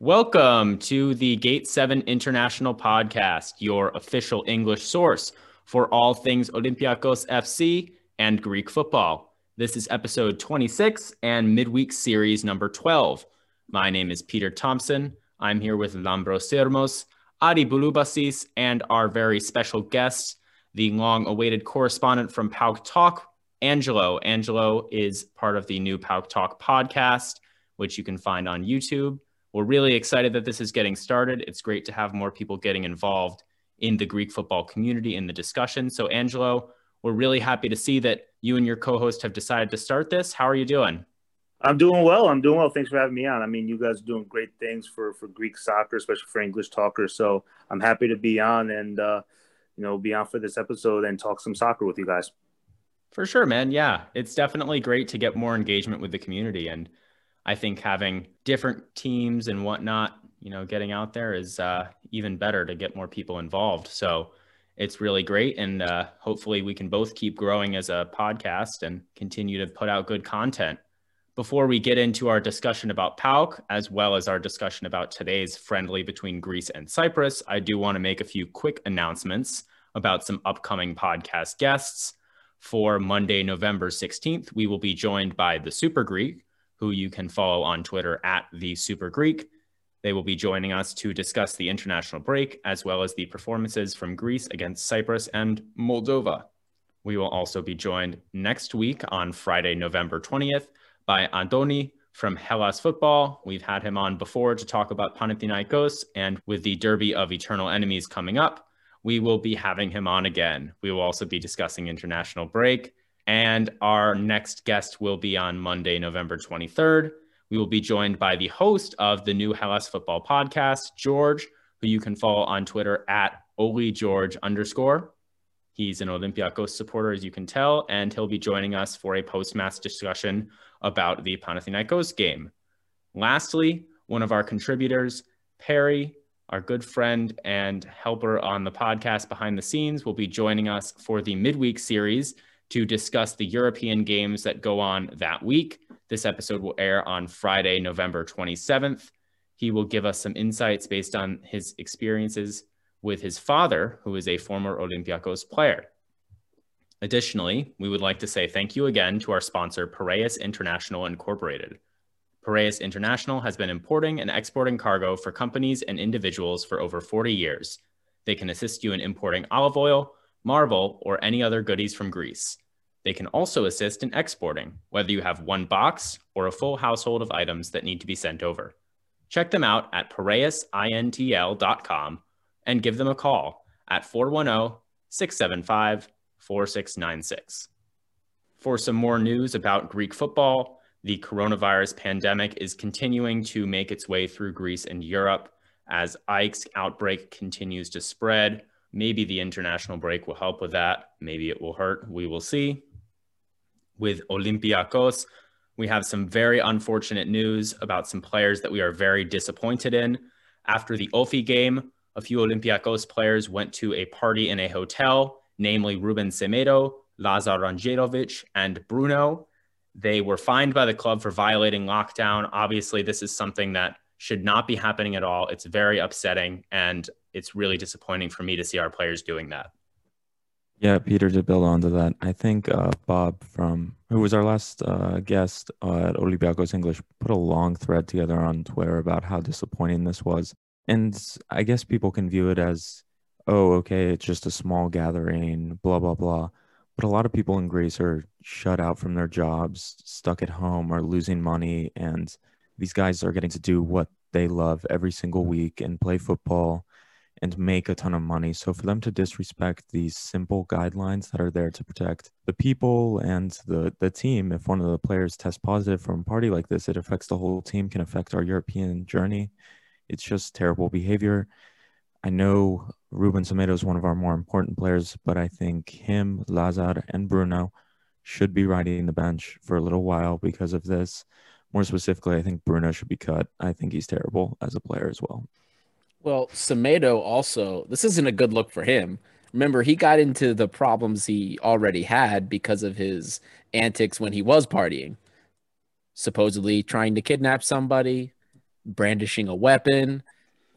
Welcome to the Gate 7 International Podcast, your official English source for all things Olympiacos FC and Greek football. This is episode 26 and midweek series number 12. My name is Peter Thompson. I'm here with Lambros Sermos, Adi Bouloubasis, and our very special guest, the long awaited correspondent from PAOK Talk, Angelo. Angelo is part of the new PAOK Talk podcast, which you can find on YouTube we're really excited that this is getting started. It's great to have more people getting involved in the Greek football community in the discussion. So, Angelo, we're really happy to see that you and your co-host have decided to start this. How are you doing? I'm doing well. I'm doing well. Thanks for having me on. I mean, you guys are doing great things for for Greek soccer, especially for English talkers. So I'm happy to be on and uh, you know be on for this episode and talk some soccer with you guys. For sure, man. Yeah, it's definitely great to get more engagement with the community and I think having different teams and whatnot, you know, getting out there is uh, even better to get more people involved. So it's really great. And uh, hopefully we can both keep growing as a podcast and continue to put out good content. Before we get into our discussion about PAOK, as well as our discussion about today's friendly between Greece and Cyprus, I do want to make a few quick announcements about some upcoming podcast guests. For Monday, November 16th, we will be joined by the Super Greek, who you can follow on Twitter at the Super Greek. They will be joining us to discuss the international break as well as the performances from Greece against Cyprus and Moldova. We will also be joined next week on Friday, November 20th by Andoni from Hellas Football. We've had him on before to talk about Panathinaikos, and with the Derby of Eternal Enemies coming up, we will be having him on again. We will also be discussing international break and our next guest will be on Monday, November 23rd. We will be joined by the host of the new Hellas football podcast, George, who you can follow on Twitter at Oli George underscore. He's an Olympiacos supporter, as you can tell, and he'll be joining us for a post-match discussion about the Panathinaikos game. Lastly, one of our contributors, Perry, our good friend and helper on the podcast behind the scenes, will be joining us for the midweek series to discuss the European games that go on that week. This episode will air on Friday, November 27th. He will give us some insights based on his experiences with his father, who is a former Olympiacos player. Additionally, we would like to say thank you again to our sponsor, Piraeus International Incorporated. Piraeus International has been importing and exporting cargo for companies and individuals for over 40 years. They can assist you in importing olive oil, Marvel, or any other goodies from Greece. They can also assist in exporting, whether you have one box or a full household of items that need to be sent over. Check them out at piraeusintl.com and give them a call at 410 675 4696. For some more news about Greek football, the coronavirus pandemic is continuing to make its way through Greece and Europe as Ike's outbreak continues to spread. Maybe the international break will help with that. Maybe it will hurt. We will see. With Olympiacos, we have some very unfortunate news about some players that we are very disappointed in. After the OFI game, a few Olympiacos players went to a party in a hotel, namely Ruben Semedo, Lazar Rangelovic, and Bruno. They were fined by the club for violating lockdown. Obviously, this is something that should not be happening at all. It's very upsetting. And it's really disappointing for me to see our players doing that. Yeah, Peter, to build onto that, I think uh, Bob from who was our last uh, guest uh, at Olympiacos English put a long thread together on Twitter about how disappointing this was, and I guess people can view it as, oh, okay, it's just a small gathering, blah blah blah. But a lot of people in Greece are shut out from their jobs, stuck at home, or losing money, and these guys are getting to do what they love every single week and play football and make a ton of money. So for them to disrespect these simple guidelines that are there to protect the people and the the team, if one of the players tests positive from a party like this, it affects the whole team, can affect our European journey. It's just terrible behavior. I know Ruben Semedo is one of our more important players, but I think him, Lazar, and Bruno should be riding the bench for a little while because of this. More specifically, I think Bruno should be cut. I think he's terrible as a player as well. Well, Semedo also, this isn't a good look for him. Remember, he got into the problems he already had because of his antics when he was partying. Supposedly trying to kidnap somebody, brandishing a weapon.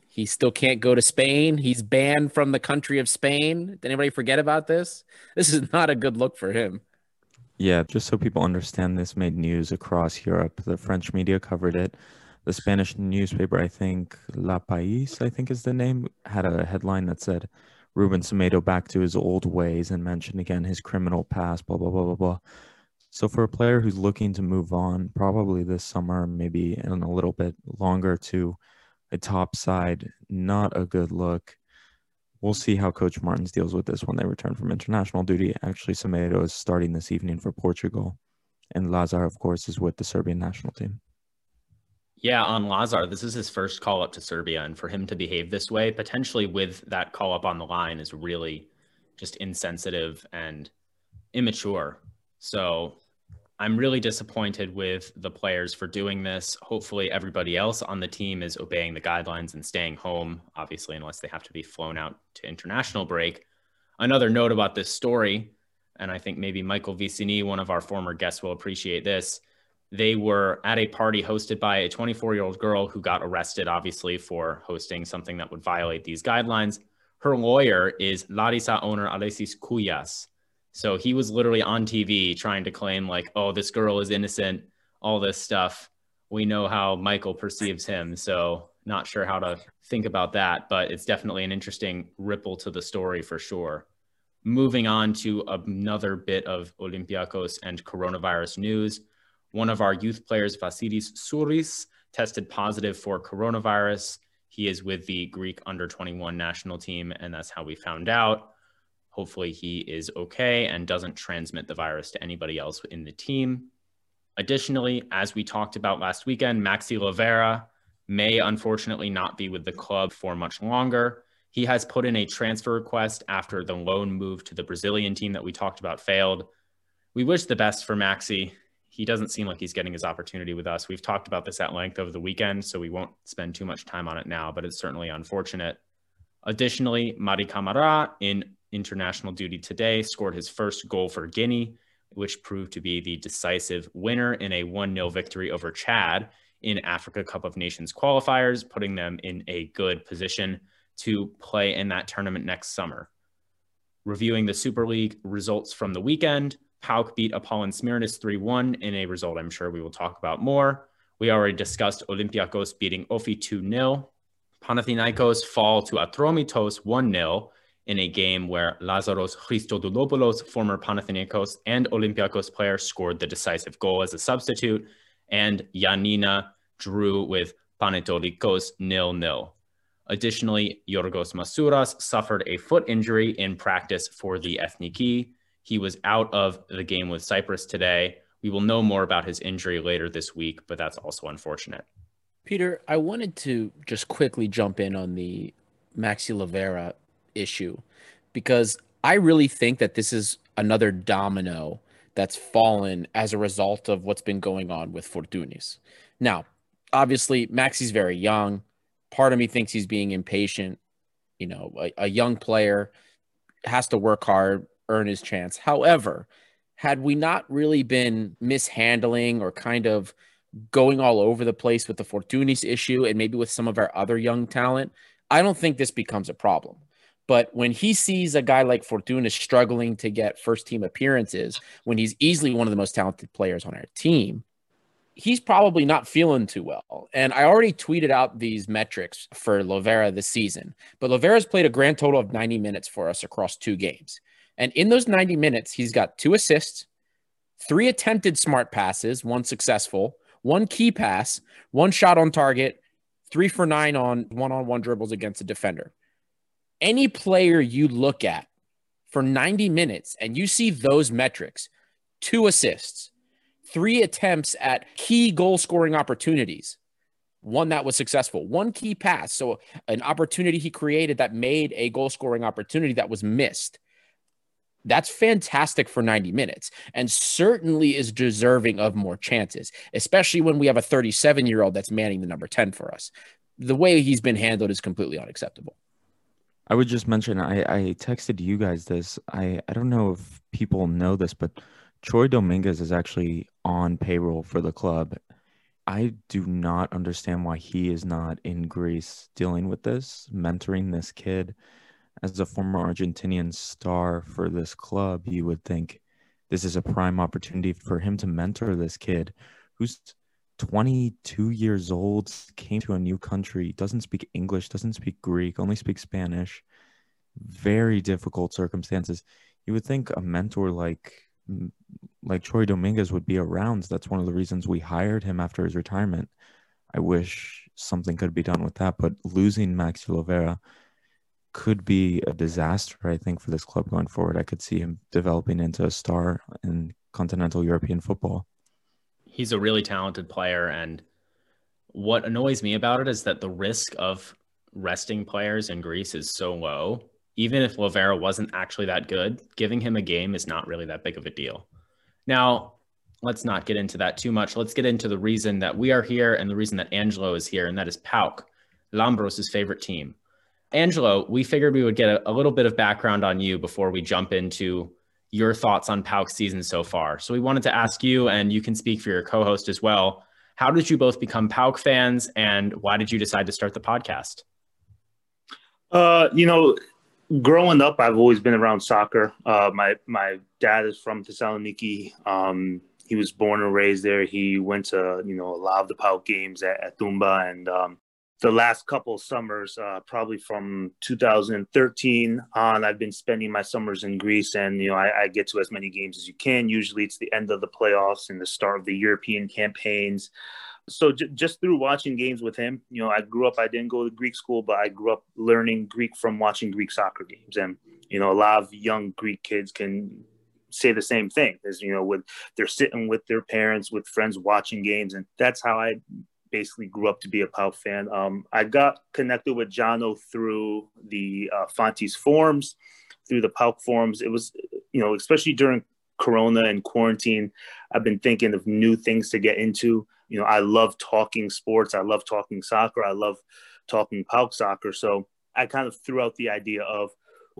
He still can't go to Spain. He's banned from the country of Spain. Did anybody forget about this? This is not a good look for him. Yeah, just so people understand, this made news across Europe. The French media covered it. The Spanish newspaper, I think, La País, I think is the name, had a headline that said, Ruben Semedo back to his old ways and mentioned again his criminal past, blah, blah, blah, blah, blah. So for a player who's looking to move on, probably this summer, maybe in a little bit longer to a top side, not a good look. We'll see how Coach Martins deals with this when they return from international duty. Actually, Semedo is starting this evening for Portugal, and Lazar, of course, is with the Serbian national team. Yeah, on Lazar, this is his first call up to Serbia, and for him to behave this way, potentially with that call up on the line, is really just insensitive and immature. So I'm really disappointed with the players for doing this. Hopefully, everybody else on the team is obeying the guidelines and staying home, obviously, unless they have to be flown out to international break. Another note about this story, and I think maybe Michael Vicini, one of our former guests, will appreciate this. They were at a party hosted by a 24 year old girl who got arrested, obviously, for hosting something that would violate these guidelines. Her lawyer is Larissa owner Alexis Kougias so he was literally on TV trying to claim, like, oh, this girl is innocent, all this stuff. We know how Michael perceives him. So, not sure how to think about that, but it's definitely an interesting ripple to the story for sure. Moving on to another bit of Olympiacos and coronavirus news. One of our youth players, Vasilis Sourlis, tested positive for coronavirus. He is with the Greek under 21 national team, and that's how we found out. Hopefully, he is okay and doesn't transmit the virus to anybody else in the team. Additionally, as we talked about last weekend, Maxi Lovera may unfortunately not be with the club for much longer. He has put in a transfer request after the loan move to the Brazilian team that we talked about failed. We wish the best for Maxi. He doesn't seem like he's getting his opportunity with us. We've talked about this at length over the weekend, so we won't spend too much time on it now, but it's certainly unfortunate. Additionally, Mady Camara in international duty today, scored his first goal for Guinea, which proved to be the decisive winner in a 1 0 victory over Chad in Africa Cup of Nations qualifiers, putting them in a good position to play in that tournament next summer. Reviewing the Super League results from the weekend, PAOK beat Apollon Smyrnis 3 1 in a result I'm sure we will talk about more. We already discussed Olympiacos beating Ofi 2 0. Panathinaikos fall to Atromitos 1 0 in a game where Lazaros Christodoulopoulos, former Panathinaikos and Olympiacos player, scored the decisive goal as a substitute, and Giannina drew with Panetolikos nil-nil. Additionally, Yorgos Masouras suffered a foot injury in practice for the Ethniki. He was out of the game with Cyprus today. We will know more about his injury later this week, but that's also unfortunate. Peter, I wanted to just quickly jump in on the Maxi Lovera issue because I really think that this is another domino that's fallen as a result of what's been going on with Fortounis. Now, obviously, Maxi's very young. Part of me thinks he's being impatient. You know, a, a young player has to work hard, earn his chance. However, had we not really been mishandling or kind of going all over the place with the Fortounis issue and maybe with some of our other young talent, I don't think this becomes a problem. But when he sees a guy like Fortuna struggling to get first team appearances, when he's easily one of the most talented players on our team, he's probably not feeling too well. And I already tweeted out these metrics for Lovera this season, but Lovera's played a grand total of 90 minutes for us across two games. And in those 90 minutes, he's got two assists, three attempted smart passes, one successful, one key pass, one shot on target, three for nine on one on one dribbles against a defender any player you look at for 90 minutes and you see those metrics two assists, three attempts at key goal scoring opportunities, one that was successful, one key pass. So, an opportunity he created that made a goal scoring opportunity that was missed. That's fantastic for 90 minutes and certainly is deserving of more chances, especially when we have a 37 year old that's manning the number 10 for us. The way he's been handled is completely unacceptable. I would just mention I, I texted you guys this. I, I don't know if people know this, but Chori Dominguez is actually on payroll for the club. I do not understand why he is not in Greece dealing with this, mentoring this kid. As a former Argentinian star for this club, you would think this is a prime opportunity for him to mentor this kid who's 22 years old, came to a new country, doesn't speak English, doesn't speak Greek, only speaks Spanish. Very difficult circumstances. You would think a mentor like like Chori Dominguez would be around. That's one of the reasons we hired him after his retirement. I wish something could be done with that, but losing Maxi Lovera could be a disaster, I think, for this club going forward. I could see him developing into a star in continental European football. He's a really talented player. And what annoys me about it is that the risk of resting players in Greece is so low. Even if Lovera wasn't actually that good, giving him a game is not really that big of a deal. Now, let's not get into that too much. Let's get into the reason that we are here and the reason that Angelo is here, and that is PAOK, Lambros' favorite team. Angelo, we figured we would get a, a, little bit of background on you before we jump into your thoughts on PAOK's season so far. So we wanted to ask you, and you can speak for your co-host as well. How did you both become PAOK fans, and why did you decide to start the podcast? Uh, you know, growing up, I've always been around soccer. Uh, my my dad is from Thessaloniki. Um, he was born and raised there. He went to you know a lot of the PAOK games at, at and um, the last couple summers, uh, probably from 2013 on, I've been spending my summers in Greece, and you know I, I, get to as many games as you can. Usually, it's the end of the playoffs and the start of the European campaigns. So j- just through watching games with him, you know, I grew up. I didn't go to Greek school, but I grew up learning Greek from watching Greek soccer games, and you know, a lot of young Greek kids can say the same thing as you know with they're sitting with their parents with friends watching games and that's how i basically grew up to be a PAOK fan. Um, I got connected with Jono through the uh, Fontes forums, through the PAOK forums. It was, you know, especially during Corona and quarantine, I've been thinking of new things to get into. You know, I love talking sports. I love talking soccer. I love talking PAOK soccer. So I kind of threw out the idea of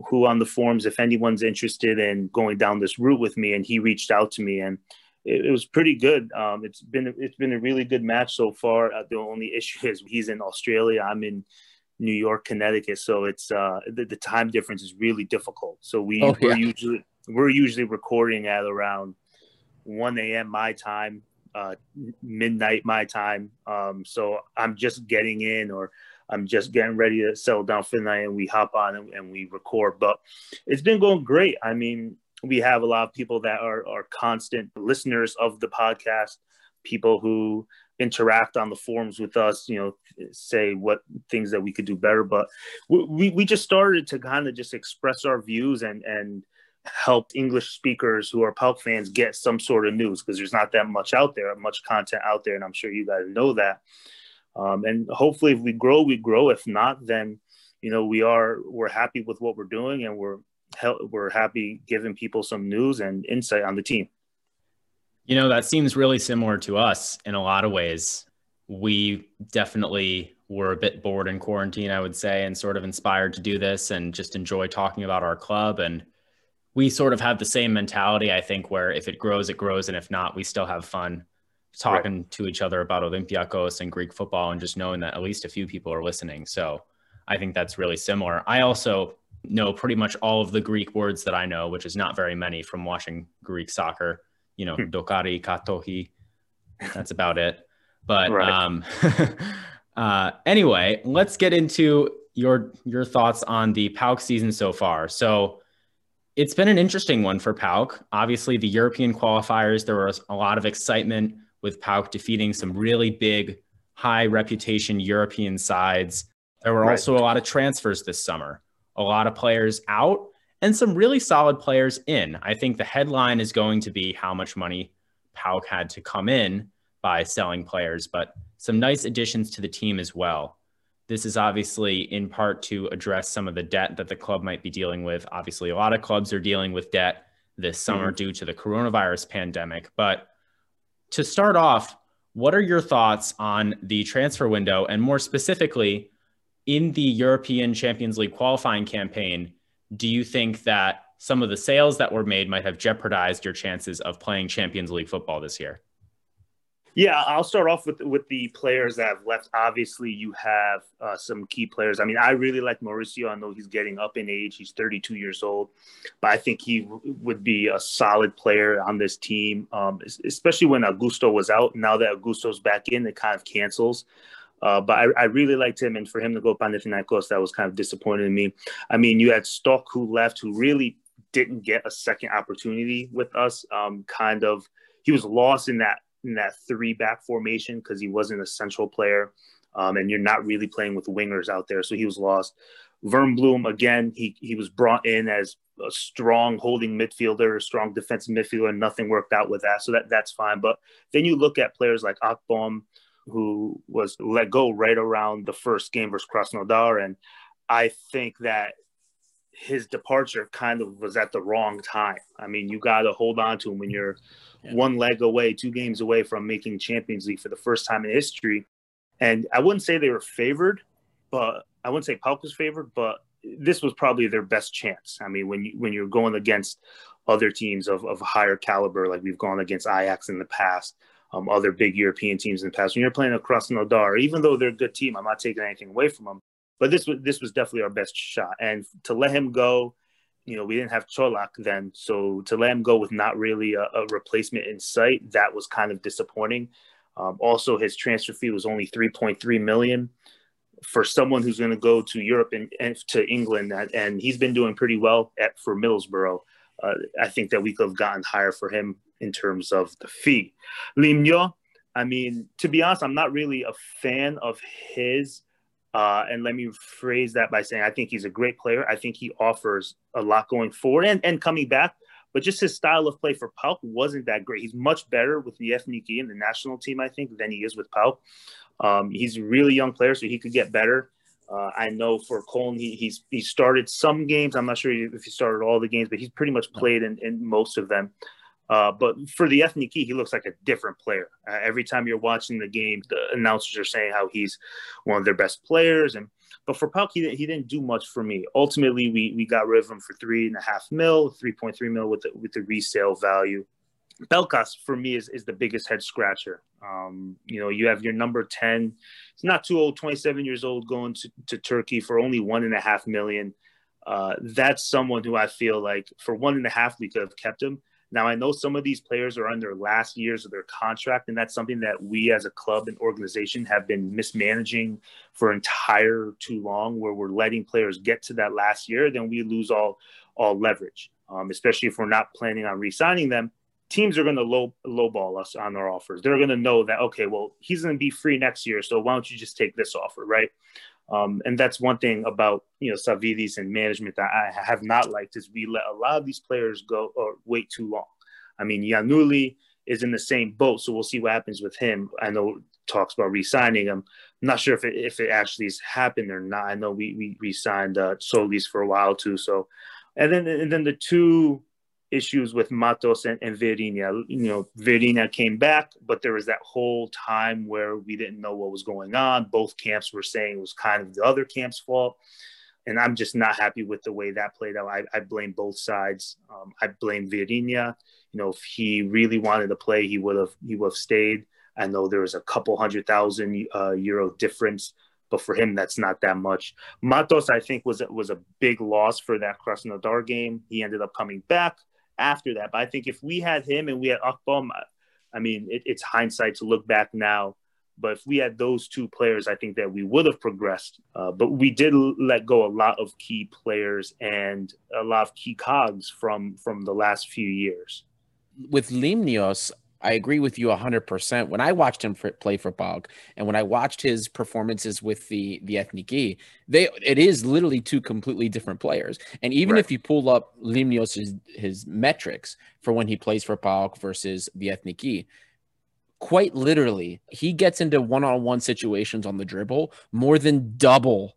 who on the forums, if anyone's interested in going down this route with me, and he reached out to me and it, it was pretty good. Um, it's been it's been a really good match so far. Uh, the only issue is he's in Australia. I'm in New York, Connecticut, so it's uh, the, the time difference is really difficult. So we oh, we're usually we're usually recording at around 1 a.m. my time, uh, midnight my time. Um, so I'm just getting in or I'm just getting ready to settle down for the night and we hop on and, and, we record. But it's been going great. I mean, we have a lot of people that are, are constant listeners of the podcast, people who interact on the forums with us, you know, say what things that we could do better. But we, we just started to kind of just express our views and, and help English speakers who are PAOK fans get some sort of news because there's not that much out there, much content out there. And I'm sure you guys know that. Um, and hopefully if we grow, we grow. If not, then, you know, we are, we're happy with what we're doing and we're, we're happy giving people some news and insight on the team. You know, that seems really similar to us in a lot of ways. We definitely were a bit bored in quarantine, I would say, and sort of inspired to do this and just enjoy talking about our club. And we sort of have the same mentality, I think, where if it grows, it grows. And if not, we still have fun talking right. to each other about Olympiacos and Greek football and just knowing that at least a few people are listening. So I think that's really similar. I also know pretty much all of the Greek words that I know, which is not very many from watching Greek soccer. You know, hmm. dokari, katohi. That's about it. But right. um, uh, anyway, let's get into your your thoughts on the PAOK season so far. So it's been an interesting one for PAOK. Obviously, the European qualifiers, there was a lot of excitement with PAOK defeating some really big, high reputation European sides. There were right. also a lot of transfers this summer a lot of players out and some really solid players in. I think the headline is going to be how much money PAOK had to come in by selling players, but some nice additions to the team as well. This is obviously in part to address some of the debt that the club might be dealing with. Obviously, a lot of clubs are dealing with debt this summer mm-hmm. due to the coronavirus pandemic. But to start off, what are your thoughts on the transfer window and more specifically, in the European Champions League qualifying campaign, do you think that some of the sales that were made might have jeopardized your chances of playing Champions League football this year? Yeah, I'll start off with with the players that have left. Obviously, you have uh, some key players. I mean, I really like Mauricio. I know he's getting up in age; he's 32 years old, but I think he w- would be a solid player on this team, um, especially when Augusto was out. Now that Augusto's back in, it kind of cancels. Uh, but I, I, really liked him, and for him to go Panathinaikos, that was kind of disappointing to me. I mean, you had Stock who left, who really didn't get a second opportunity with us. Um, kind of, he was lost in that in that three back formation because he wasn't a central player. Um, and you're not really playing with wingers out there. So he was lost. Wernbloom, again, he, he was brought in as a strong holding midfielder, a strong defensive midfielder, and nothing worked out with that. So that, that's fine. But then you look at players like Akpom, who was let go right around the first game versus Krasnodar. And I think that his departure kind of was at the wrong time. I mean, you got to hold on to him when you're – yeah. one leg away, two games away from making Champions League for the first time in history. And I wouldn't say they were favored, but I wouldn't say PAOK was favored, but this was probably their best chance. I mean, when you when you're going against other teams of, of higher caliber, like we've gone against Ajax in the past, um, other big European teams in the past. When you're playing Krasnodar, even though they're a good team, I'm not taking anything away from them. But this was this was definitely our best shot. And to let him go you know, we didn't have Cholak then. So to let him go with not really a, a replacement in sight, that was kind of disappointing. Um, also, his transfer fee was only 3.3 million for someone who's going to go to Europe and, and, to England, and he's been doing pretty well at for Middlesbrough. Uh, I think that we could have gotten higher for him in terms of the fee. Limnio, I mean, to be honest, I'm not really a fan of his. Uh, and let me phrase that by saying I think he's a great player. I think he offers a lot going forward and, and coming back. But just his style of play for PAOK wasn't that great. He's much better with the Ethniki and the national team, I think, than he is with PAOK. Um, he's a really young player, so he could get better. Uh, I know for Cologne, he, he's he started some games. I'm not sure if he started all the games, but he's pretty much played in, in most of them. Uh, but for the Ethniki, he looks like a different player. Uh, every time you're watching the game, the announcers are saying how he's one of their best players. And but for PAOK, he, he didn't do much for me. Ultimately, we we got rid of him for three and a half mil, three point three mil with the, with the resale value. Pelkas for me is, is the biggest head scratcher. Um, you know, you have your number 10. He's not too old, 27 years old, going to, to Turkey for only one and a half million. Uh, that's someone who I feel like for one and a half, we could have kept him. Now, I know some of these players are on their last years of their contract, and that's something that we as a club and organization have been mismanaging for entire too long, where we're letting players get to that last year, then we lose all all leverage. Um, especially if we're not planning on re-signing them, teams are going to low lowball us on their offers. They're going to know that okay, well, he's going to be free next year, so why don't you just take this offer, right? Um, and that's one thing about you know Savvidis and management that I have not liked is we let a lot of these players go or wait too long. I mean, Giannouli is in the same boat, so we'll see what happens with him. I know talks about re-signing him. I'm not sure if it, if it actually has happened or not. I know we we re-signed uh, Solis for a while too. So, and then and then the two issues with Matos and, and You know, Vieirinha came back, but there was that whole time where we didn't know what was going on. Both camps were saying it was kind of the other camp's fault. And I'm just not happy with the way that played out. I, I blame both sides. Um, I blame Vieirinha. You know, if he really wanted to play, he would have he would have stayed. I know there was a couple hundred thousand uh, euro difference, but for him, that's not that much. Matos, I think, was was a big loss for that Krasnodar game. He ended up coming back after that. But I think if we had him and we had Akpom, I mean, it, it's hindsight to look back now. But if we had those two players, I think that we would have progressed. Uh, but we did let go a lot of key players and a lot of key cogs from from the last few years. With Limnios, I agree with you 100%. When I watched him play for PAOK and when I watched his performances with the the Ethniki, they it is literally two completely different players. And even right. if you pull up Limnios his, metrics for when he plays for PAOK versus the Ethniki, quite literally, he gets into one-on-one situations on the dribble more than double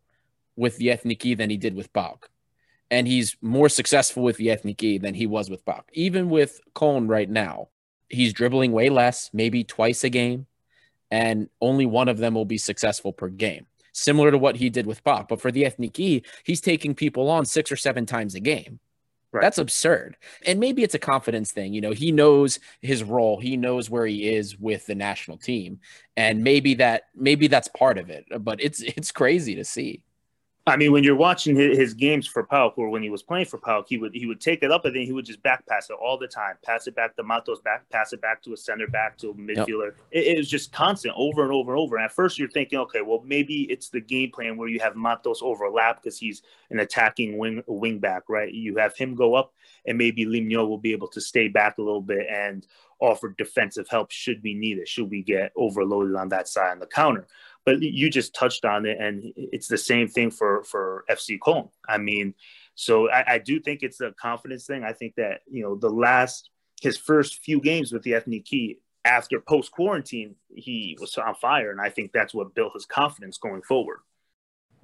with the Ethniki than he did with PAOK. And he's more successful with the Ethniki than he was with PAOK. Even with Cologne right now, he's dribbling way less, maybe twice a game, and only one of them will be successful per game, similar to what he did with PAOK. But for the Ethniki, he's taking people on six or seven times a game. Right. That's absurd. And maybe it's a confidence thing. You know, he knows his role. He knows where he is with the national team. And maybe that maybe that's part of it. But it's it's crazy to see. I mean, when you're watching his, his, games for PAOK or when he was playing for PAOK, he would he would take it up and then he would just back pass it all the time. Pass it back to Matos, back pass it back to a center back to a midfielder. Yep. It, it, was just constant over and over and over. And at first you're thinking, okay, well maybe it's the game plan where you have Matos overlap because he's an attacking wing wing back, right? You have him go up and maybe Limnio will be able to stay back a little bit and offer defensive help should we need it, should we get overloaded on that side on the counter. But you just touched on it, and it's the same thing for for FC Cologne. I mean, so I, I do think it's a confidence thing. I think that you know the last his first few games with the Ethniki after post quarantine, he was on fire, and I think that's what built his confidence going forward.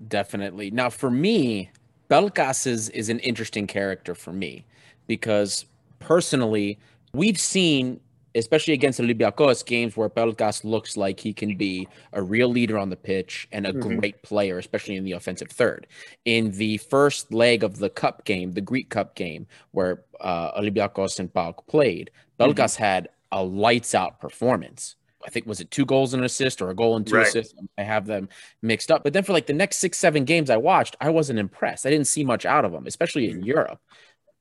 Definitely. Now, for me, Pelkas is is an interesting character for me because personally, we've seen especially against Olympiacos, games where Pelkas looks like he can be a real leader on the pitch and a mm-hmm. great player, especially in the offensive third. In the first leg of the cup game, the Greek Cup game, where uh, Olympiacos and PAOK played, Pelkas mm-hmm. had a lights out performance. I think was it two goals and an assist or a goal and two right. assists. I have them mixed up. But then for like the next six, seven games I watched, I wasn't impressed. I didn't see much out of him, especially in mm-hmm. Europe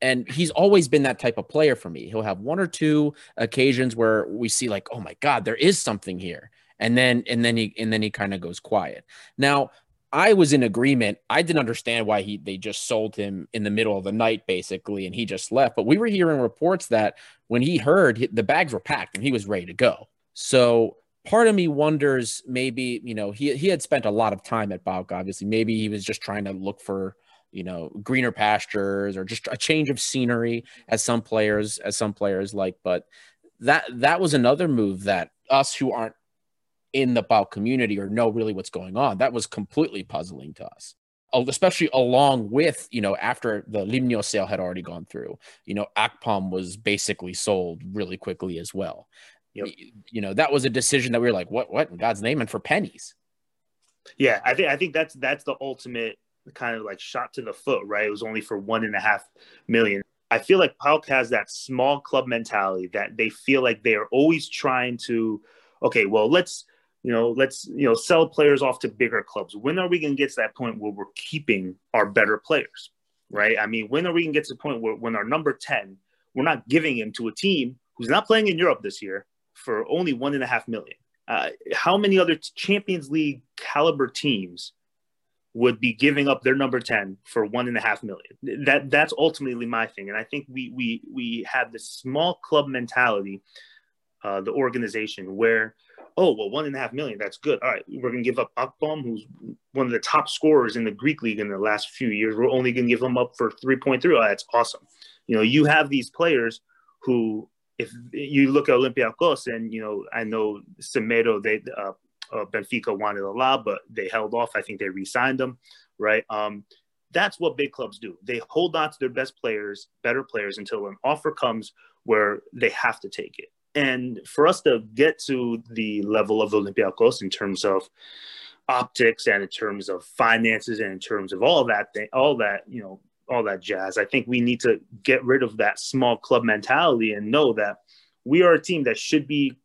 and he's always been that type of player for me. He'll have one or two occasions where we see like, oh my God, there is something here. And then and then he and then he kind of goes quiet. Now, I was in agreement. I didn't understand why he they just sold him in the middle of the night, basically, and he just left. But we were hearing reports that when he heard the bags were packed and he was ready to go. So part of me wonders maybe, you know, he he had spent a lot of time at PAOK, obviously. Maybe he was just trying to look for you know greener pastures or just a change of scenery as some players as some players like but that that was another move that us who aren't in the PAOK community or know really what's going on that was completely puzzling to us. Especially along with you know after the Limnio sale had already gone through you know Akpom was basically sold really quickly as well. Yep. you know that was a decision that we were like what what in God's name and for pennies? Yeah I think I think that's that's the ultimate kind of like shot to the foot, right? It was only for one and a half million. I feel like PAOK has that small club mentality that they feel like they are always trying to, okay, well, let's, you know, let's, you know, sell players off to bigger clubs. When are we going to get to that point where we're keeping our better players, right? I mean, when are we going to get to the point where when our number 10, we're not giving him to a team who's not playing in Europe this year for only one and a half million? Uh, how many other Champions League caliber teams would be giving up their number 10 for one and a half million. That that's ultimately my thing. And I think we we we have this small club mentality, uh, the organization where, oh well, one and a half million, that's good. All right, we're gonna give up Akpom, who's one of the top scorers in the Greek league in the last few years. We're only gonna give them up for 3.3. Oh, that's awesome. You know, you have these players who if you look at Olympiacos and you know, I know Semedo, they uh, uh, Benfica wanted a lot, but they held off. I think they re-signed them, right? Um, that's what big clubs do. They hold on to their best players, better players, until an offer comes where they have to take it. And for us to get to the level of Olympiacos in terms of optics and in terms of finances and in terms of all that thing, all that you know, all that jazz, I think we need to get rid of that small club mentality and know that we are a team that should be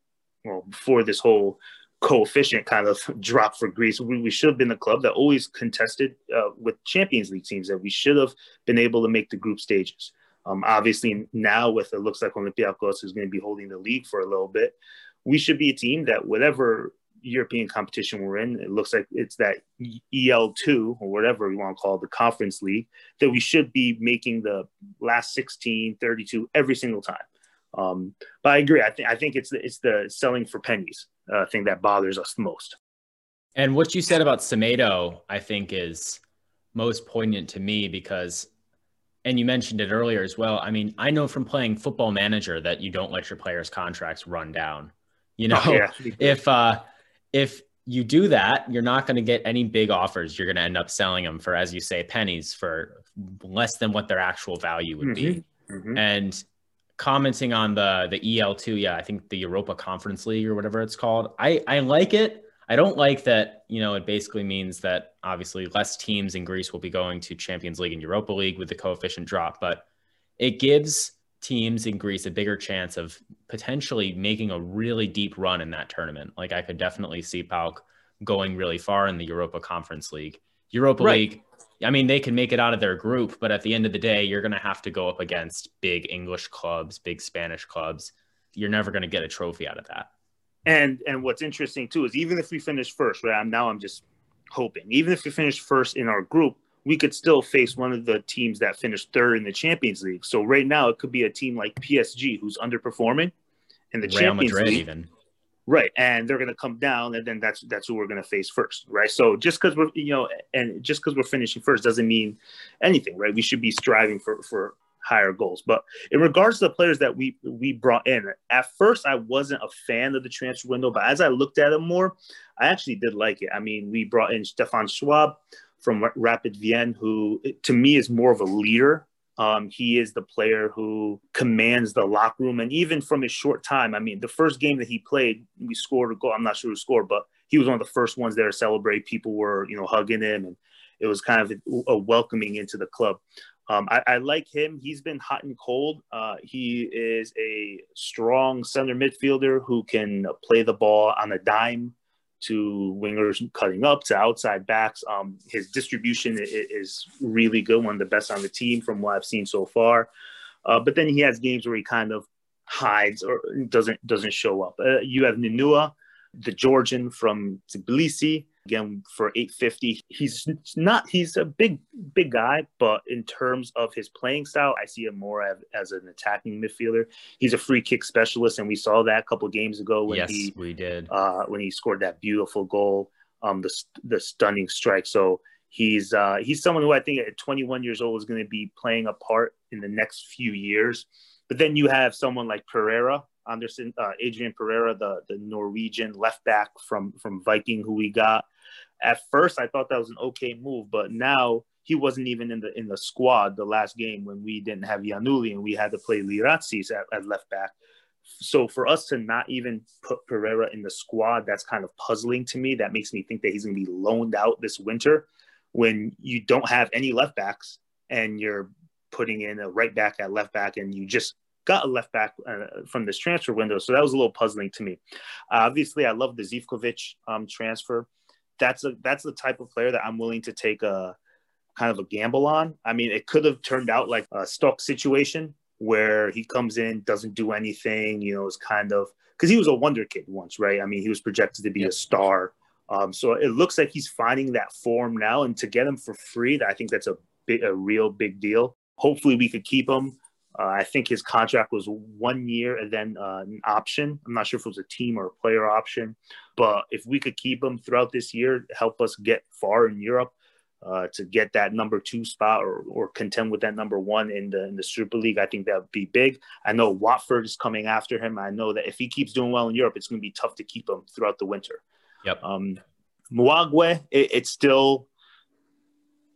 well before this whole coefficient kind of drop for Greece. We, we should have been the club that always contested uh, with Champions League teams, that we should have been able to make the group stages. Um, obviously, now with it looks like Olympiacos is going to be holding the league for a little bit, we should be a team that whatever European competition we're in, it looks like it's that EL2 or whatever you want to call it, the conference league, that we should be making the last 16, 32 every single time. Um, but I agree. I think I think it's the, it's the selling for pennies uh, thing that bothers us the most. And what you said about Semedo, I think, is most poignant to me because, and you mentioned it earlier as well. I mean, I know from playing Football Manager that you don't let your players' contracts run down. You know, oh, yeah. if uh, if you do that, you're not going to get any big offers. You're going to end up selling them for, as you say, pennies for less than what their actual value would mm-hmm. be. Mm-hmm. And commenting on the the EL2, yeah, I think the Europa Conference League or whatever it's called. I I like it. I don't like that, you know, it basically means that obviously less teams in Greece will be going to Champions League and Europa League with the coefficient drop, but it gives teams in Greece a bigger chance of potentially making a really deep run in that tournament. Like I could definitely see PAOK going really far in the Europa Conference League. Europa right. League, I mean, they can make it out of their group, but at the end of the day, you're going to have to go up against big English clubs, big Spanish clubs. You're never going to get a trophy out of that. And and what's interesting too is even if we finish first, right? I'm, now I'm just hoping. Even if we finish first in our group, we could still face one of the teams that finished third in the Champions League. So right now it could be a team like PSG who's underperforming in the Real Champions Madrid League. Even. Right, and they're going to come down, and then that's that's who we're going to face first, right? So just because we're you know, and just because we're finishing first doesn't mean anything, right? We should be striving for for higher goals. But in regards to the players that we we brought in, at first I wasn't a fan of the transfer window, but as I looked at it more, I actually did like it. I mean, we brought in Stefan Schwab from Rapid Vienna, who to me is more of a leader um, he is the player who commands the locker room. And even from his short time, I mean, the first game that he played, we scored a goal. I'm not sure who scored, but he was one of the first ones there to celebrate. People were, you know, hugging him, and it was kind of a, welcoming into the club. Um, I, I, like him. He's been hot and cold. Uh, he is a strong center midfielder who can play the ball on a dime to wingers cutting up to outside backs. Um, his distribution is really good, one of the best on the team from what I've seen so far. Uh, but then he has games where he kind of hides or doesn't doesn't show up. Uh, you have Ninua, the Georgian from Tbilisi, again for 850 he's not he's a big big guy but in terms of his playing style i see him more as, an attacking midfielder. He's a free kick specialist and we saw that a couple games ago when yes, he we did. uh, when he scored that beautiful goal um the, the stunning strike. So he's uh he's someone who i think at 21 years old is going to be playing a part in the next few years. But then you have someone like pereira Anderson, uh, Adrian Pereira, the the Norwegian left back from from Viking, who we got at first I thought that was an okay move, but now he wasn't even in the in the squad the last game when we didn't have Giannouli and we had to play Lyratzis at, at left back. So for us to not even put Pereira in the squad, that's kind of puzzling to me. That makes me think that he's going to be loaned out this winter when you don't have any left backs and you're putting in a right back at left back and you just got a left back uh, from this transfer window. So that was a little puzzling to me. Uh, obviously, I love the Zivkovic um, transfer that's a that's the type of player that I'm willing to take a kind of a gamble on. I mean, it could have turned out like a stock situation where he comes in, doesn't do anything, you know, is kind of because he was a wonder kid once, right? I mean, he was projected to be a star. Um, so it looks like he's finding that form now, and to get him for free, I think that's a big, a real big deal. Hopefully, we could keep him. Uh, I think his contract was one year and then uh, an option. I'm not sure if it was a team or a player option, but if we could keep him throughout this year, help us get far in Europe uh, to get that number two spot or, or contend with that number one in the in the Super League, I think that would be big. I know Watford is coming after him. I know that if he keeps doing well in Europe, it's going to be tough to keep him throughout the winter. Yep. Um, Wagué, it, it's still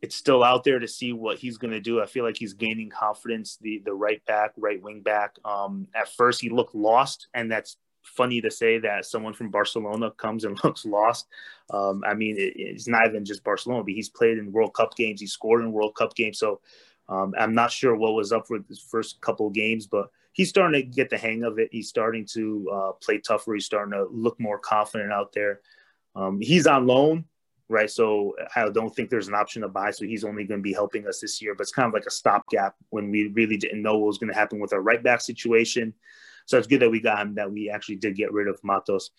it's still out there to see what he's going to do. I feel like he's gaining confidence. The the right back, right wing back. Um, at first, he looked lost, and that's funny to say that someone from Barcelona comes and looks lost. Um, I mean, it, it's not even just Barcelona, but he's played in World Cup games. He scored in World Cup games. So um, I'm not sure what was up for his first couple games, but he's starting to get the hang of it. He's starting to uh, play tougher. He's starting to look more confident out there. Um, he's on loan right? So I don't think there's an option to buy. So he's only going to be helping us this year, but it's kind of like a stopgap when we really didn't know what was going to happen with our right back situation. So it's good that we got him, that we actually did get rid of Matos.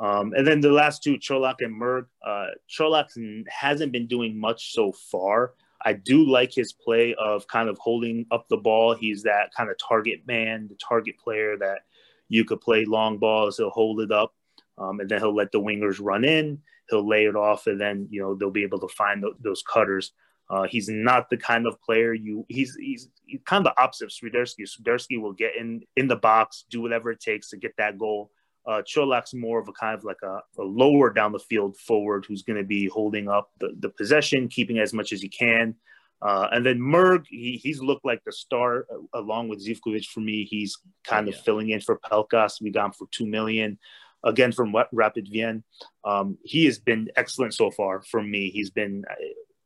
Um, and then the last two, Cholak and Murg. Uh, Cholak hasn't been doing much so far. I do like his play of kind of holding up the ball. He's that kind of target man, the target player that you could play long balls. He'll hold it up, um, and then he'll let the wingers run in he'll lay it off, and then you know they'll be able to find th- those cutters. Uh, he's not the kind of player you. He's he's, he's kind of the opposite of Swiderski. Swiderski will get in in the box, do whatever it takes to get that goal. Uh, Cholak's more of a kind of like a, a lower down the field forward who's going to be holding up the, the possession, keeping as much as he can. Uh, and then Murg, he, he's looked like the star uh, along with Zivkovic for me. He's kind of filling in for Pelkas. We got him for two million again from Rapid Vienna. Um, he has been excellent so far for me. He's been,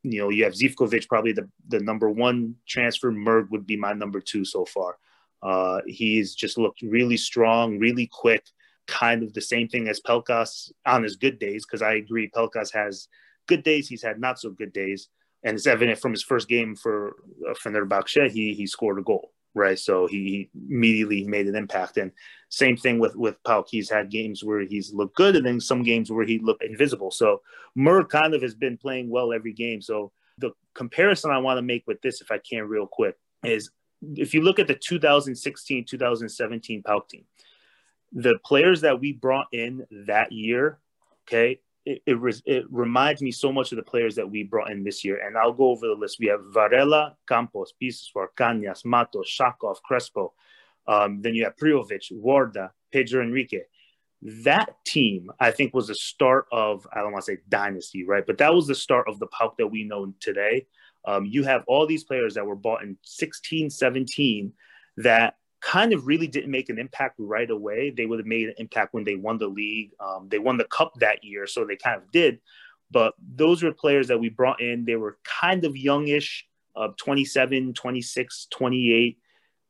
you know, you have Zivkovic, probably the, the number one transfer. Murg would be my number two so far. Uh, he's just looked really strong, really quick, kind of the same thing as Pelkas on his good days, because I agree, Pelkas has good days, he's had not so good days. And it's evident from his first game for uh, Fenerbahce, he, he scored a goal right? So he, immediately made an impact. And same thing with with PAOK. He's had games where he's looked good, and then some games where he looked invisible. So Murg kind of has been playing well every game. So the comparison I want to make with this, if I can, real quick, is if you look at the 2016 2017 PAOK team, the players that we brought in that year, okay, it, it, it, reminds me so much of the players that we brought in this year. And I'll go over the list. We have Varela, Campos, Biseswar Cañas, Matos, Shakov, Crespo. Um, then you have Prijovic, Warda, Pedro Henrique. That team, I think, was the start of, I don't want to say dynasty, right? But that was the start of the PAOK that we know today. Um, you have all these players that were bought in 16, 17 that kind of really didn't make an impact right away. They would have made an impact when they won the league. Um, they won the cup that year, so they kind of did. But those were players that we brought in. They were kind of youngish, uh, 27, 26, 28.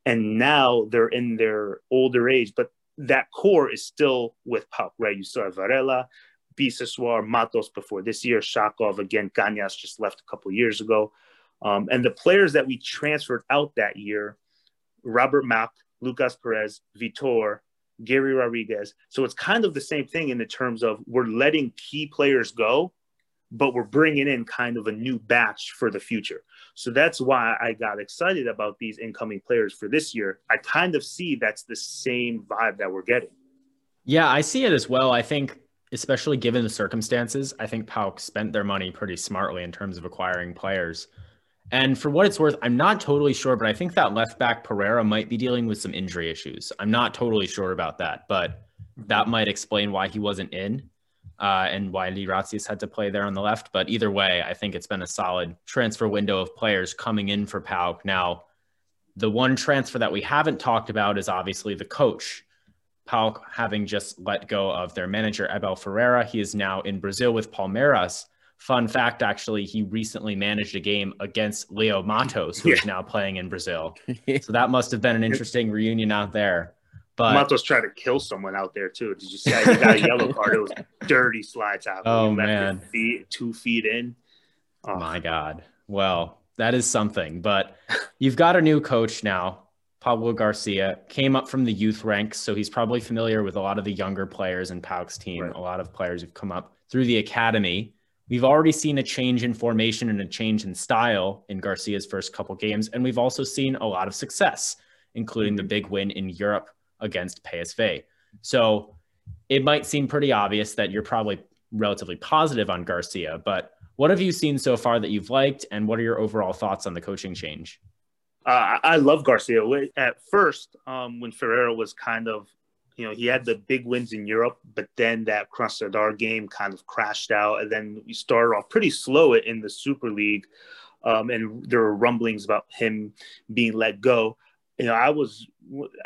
And now they're in their older age. But that core is still with PAOK, right? You still have Varela, Biseswar, Matos before this year, Shakov, again, Cañas just left a couple years ago. Um, and the players that we transferred out that year, Robert Mak, Lucas Perez, Vitor, Garry Rodrigues. So it's kind of the same thing in the terms of we're letting key players go, but we're bringing in kind of a new batch for the future. So that's why I got excited about these incoming players for this year. I kind of see that's the same vibe that we're getting. Yeah, I see it as well. I think, especially given the circumstances, I think PAOK spent their money pretty smartly in terms of acquiring players. And for what it's worth, I'm not totally sure, but I think that left back Pereira might be dealing with some injury issues. I'm not totally sure about that, but that might explain why he wasn't in uh, and why Lyratzis had to play there on the left. But either way, I think it's been a solid transfer window of players coming in for PAOK. Now, the one transfer that we haven't talked about is obviously the coach. PAOK having just let go of their manager, Abel Ferreira. He is now in Brazil with Palmeiras. Fun fact, actually, he recently managed a game against Leo Matos, who yeah. is now playing in Brazil. so that must have been an interesting reunion out there. But Matos tried to kill someone out there too. Did you see? He got a yellow card. It was dirty slides out. Oh man, feet, two feet in. Oh. My God. Well, that is something. But you've got a new coach now. Pablo Garcia came up from the youth ranks, so he's probably familiar with a lot of the younger players in PAOK's team. Right. A lot of players who've come up through the academy. We've already seen a change in formation and a change in style in Garcia's first couple games, and we've also seen a lot of success, including the big win in Europe against PSV. So it might seem pretty obvious that you're probably relatively positive on Garcia, but what have you seen so far that you've liked, and what are your overall thoughts on the coaching change? Uh, I love Garcia. At first, um, when Ferreira was kind of you know, he had the big wins in Europe, but then that Krasnodar game kind of crashed out. And then we started off pretty slow in the Super League. Um, and there were rumblings about him being let go. You know, I was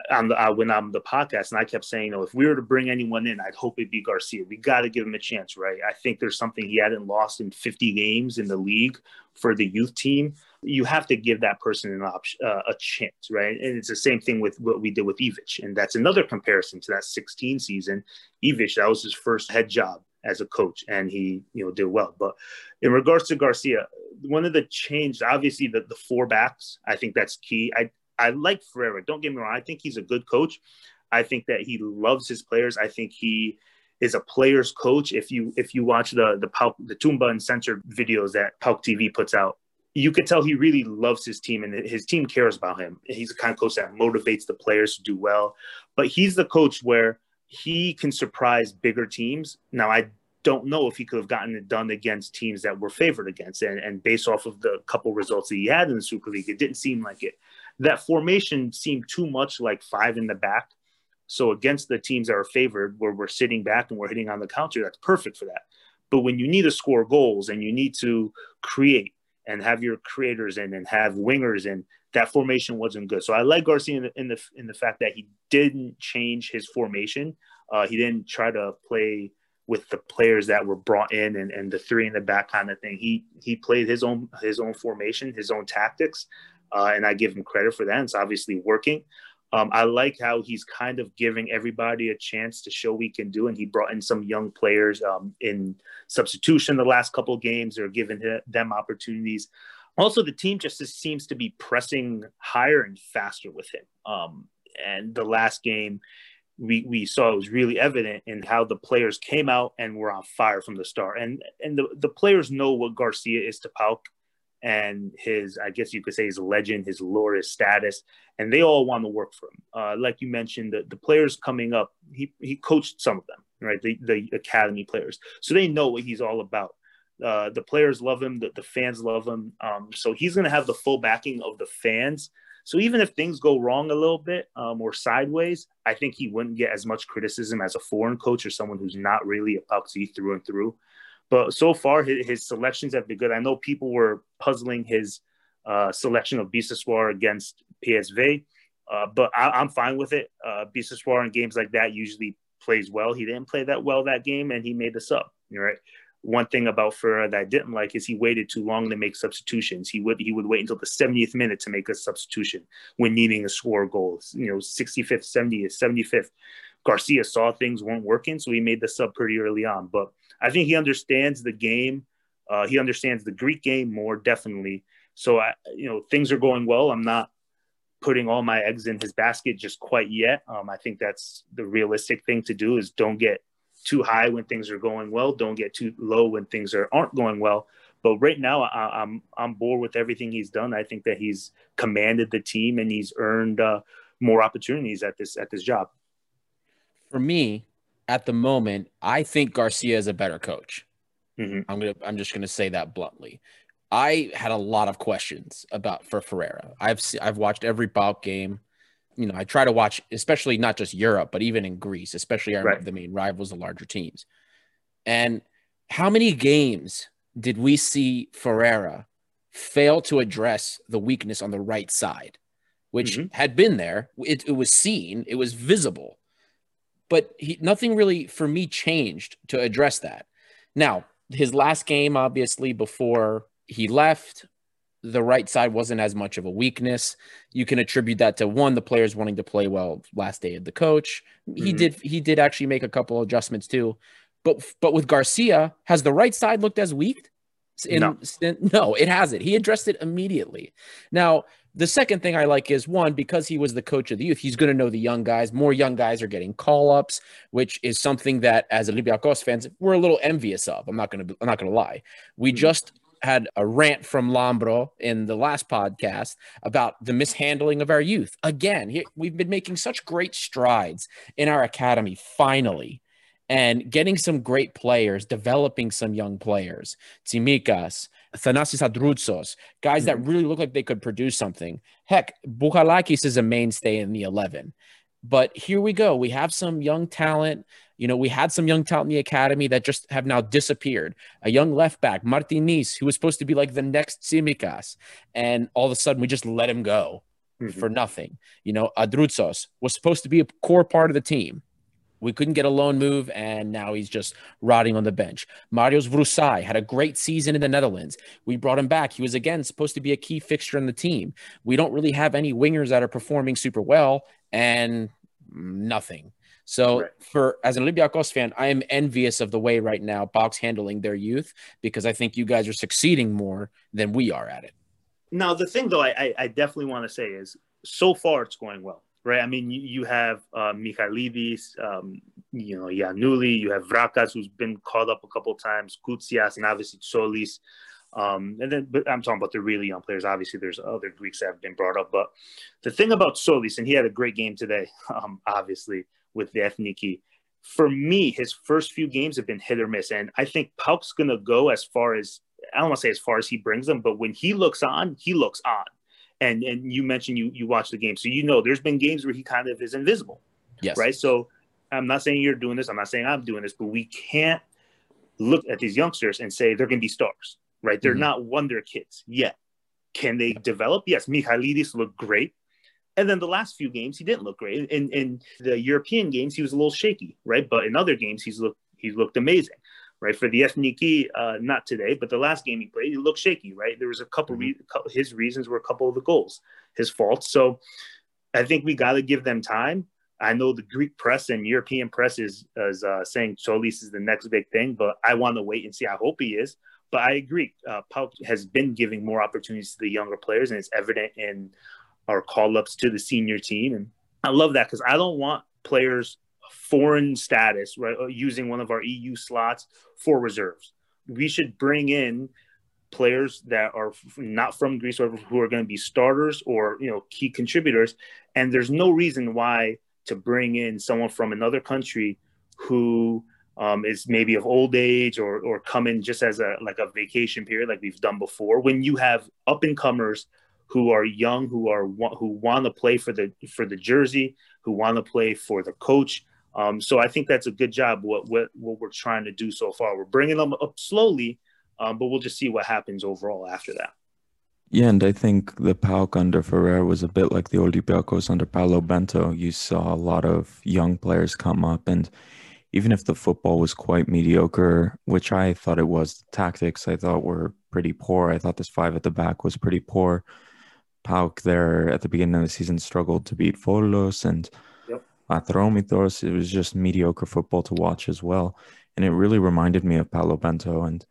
on the, I went on the podcast and I kept saying, you know, if we were to bring anyone in, I'd hope it'd be Garcia. We got to give him a chance, right? I think there's something he hadn't lost in 50 games in the league for the youth team you have to give that person an option, uh, a chance, right? And it's the same thing with what we did with Ivic, and that's another comparison to that 16 season. Ivic, that was his first head job as a coach, and he you know did well. But in regards to Garcia, one of the change, obviously the the four backs, I think that's key. I I like Ferreira. Don't get me wrong. I think he's a good coach. I think that he loves his players. I think he is a player's coach. If you if you watch the the PAOK, the Tumba and Censor videos that PAOK TV puts out, you could tell he really loves his team and his team cares about him. He's the kind of coach that motivates the players to do well. But he's the coach where he can surprise bigger teams. Now, I don't know if he could have gotten it done against teams that were favored against. And, and based off of the couple results that he had in the Super League, it didn't seem like it. That formation seemed too much like five in the back. So against the teams that are favored, where we're sitting back and we're hitting on the counter, that's perfect for that. But when you need to score goals and you need to create, and have your creators in and have wingers in that formation wasn't good. So I like Garcia in the in the, in the fact that he didn't change his formation. Uh, he didn't try to play with the players that were brought in and, and the three in the back kind of thing. He he played his own his own formation, his own tactics, uh, and I give him credit for that. It's obviously working. Um, I like how he's kind of giving everybody a chance to show we can do, and he brought in some young players um, in substitution the last couple games, or giving them opportunities. Also, the team just seems to be pressing higher and faster with him. Um, and the last game, we, we saw it was really evident in how the players came out and were on fire from the start. And and the, the players know what Garcia is to PAOK and his, I guess you could say his legend, his lore, his status, and they all want to work for him. Uh, like you mentioned, the, the players coming up, he, he coached some of them, right? The, the academy players. So they know what he's all about. Uh, the players love him, the, the fans love him. Um, so he's going to have the full backing of the fans. So even if things go wrong a little bit um, or sideways, I think he wouldn't get as much criticism as a foreign coach or someone who's not really a PAOK through and through. But so far, his, his, selections have been good. I know people were puzzling his uh, selection of Biseswar against PSV, uh, but I, am fine with it. Uh, Biseswar in games like that usually plays well. He didn't play that well that game, and he made the sub. Right one thing about Ferreira that I didn't like is he waited too long to make substitutions. He would he would wait until the 70th minute to make a substitution when needing to score goals. You know, 65th, 70th, 75th. Garcia saw things weren't working, so he made the sub pretty early on. But I think he understands the game. Uh, he understands the Greek game more definitely. So I, you know, things are going well. I'm not putting all my eggs in his basket just quite yet. Um, I think that's the realistic thing to do is don't get too high when things are going well. Don't get too low when things are aren't going well. But right now, I, am I'm, I'm bored with everything he's done. I think that he's commanded the team and he's earned uh, more opportunities at this at this job. For me, at the moment, I think Garcia is a better coach. Mm-hmm. I'm gonna I'm just gonna say that bluntly. I had a lot of questions about for Ferreira. I've I've watched every bout game you know, I try to watch, especially not just Europe, but even in Greece, especially our, right. the main rivals, the larger teams. And how many games did we see Ferreira fail to address the weakness on the right side, which mm-hmm. had been there? It, it, was seen, it was visible, but he, nothing really for me changed to address that. Now, his last game, obviously, before he left, the right side wasn't as much of a weakness. You can attribute that to one, the players wanting to play well last day of the coach. Mm-hmm. He did he did actually make a couple adjustments too. But but with Garcia, has the right side looked as weak? In, no. no, it hasn't. He addressed it immediately. Now, the second thing I like is one, because he was the coach of the youth, he's going to know the young guys. More young guys are getting call ups, which is something that as Olympiacos fans, we're a little envious of. I'm not going to, I'm not going to lie. We mm-hmm. just had a rant from Lambro in the last podcast about the mishandling of our youth. Again, we've been making such great strides in our academy finally and getting some great players, developing some young players. Tsimikas, Thanasis Androutsos, guys that mm-hmm. really look like they could produce something. Heck, Bouchalakis is a mainstay in the 11. But here we go. We have some young talent. You know, we had some young talent in the academy that just have now disappeared. A young left back, Martinez, who was supposed to be like the next Tsimikas, and all of a sudden we just let him go mm-hmm. for nothing. You know, Adroutsos was supposed to be a core part of the team. We couldn't get a loan move, and now he's just rotting on the bench. Marios Vrousai had a great season in the Netherlands. We brought him back. He was again supposed to be a key fixture in the team. We don't really have any wingers that are performing super well, and nothing. So right. for as an Olympiacos fan, I am envious of the way right now PAOK's handling their youth because I think you guys are succeeding more than we are at it. Now the thing though, I, I definitely want to say is so far it's going well, right? I mean, you, you have uh, Michailidis, um, you know, Giannoulis, you have Vrakas who's been called up a couple times, Koutsias, and obviously Tzolis. Um, and then, but I'm talking about the really young players. Obviously, there's other Greeks that have been brought up. But the thing about Tzolis, and he had a great game today, um, obviously, with the Ethniki. For me, his first few games have been hit or miss. And I think PAOK's going to go as far as, I don't want to say as far as he brings them, but when he looks on, he looks on. And, and you mentioned you, you watch the game. So you know there's been games where he kind of is invisible. Yes. Right. So I'm not saying you're doing this. I'm not saying I'm doing this, but we can't look at these youngsters and say they're going to be stars right? They're mm-hmm. not wonder kids yet. Can they develop? Yes, Michailidis looked great. And then the last few games, he didn't look great. In, in the European games, he was a little shaky, right? But in other games, he's looked he looked amazing, right? For the Ethniki, uh, not today, but the last game he played, he looked shaky, right? There was a couple, mm-hmm. re- his reasons were a couple of the goals, his faults. So I think we got to give them time. I know the Greek press and European press is, is uh, saying Tzolis is the next big thing, but I want to wait and see. I hope he is. But I agree. Uh, PAOK has been giving more opportunities to the younger players, and it's evident in our call ups to the senior team. And I love that because I don't want players foreign status, right, uh, using one of our EU slots for reserves. We should bring in players that are not from Greece or who are going to be starters or you know key contributors. And there's no reason why to bring in someone from another country who um, is maybe of old age or or come in just as a like a vacation period like we've done before when you have up and comers who are young who are who want to play for the for the jersey who want to play for the coach um, so I think that's a good job what, what what we're trying to do so far we're bringing them up slowly um, but we'll just see what happens overall after that yeah, and I think the PAOK under Ferrer was a bit like the Olympiacos under Paulo Bento. You saw a lot of young players come up, and even if the football was quite mediocre, which I thought it was, the tactics I thought were pretty poor. I thought this five at the back was pretty poor. PAOK there at the beginning of the season struggled to beat Volos and. Atromitos. It was just mediocre football to watch as well. And it really reminded me of Paulo Bento and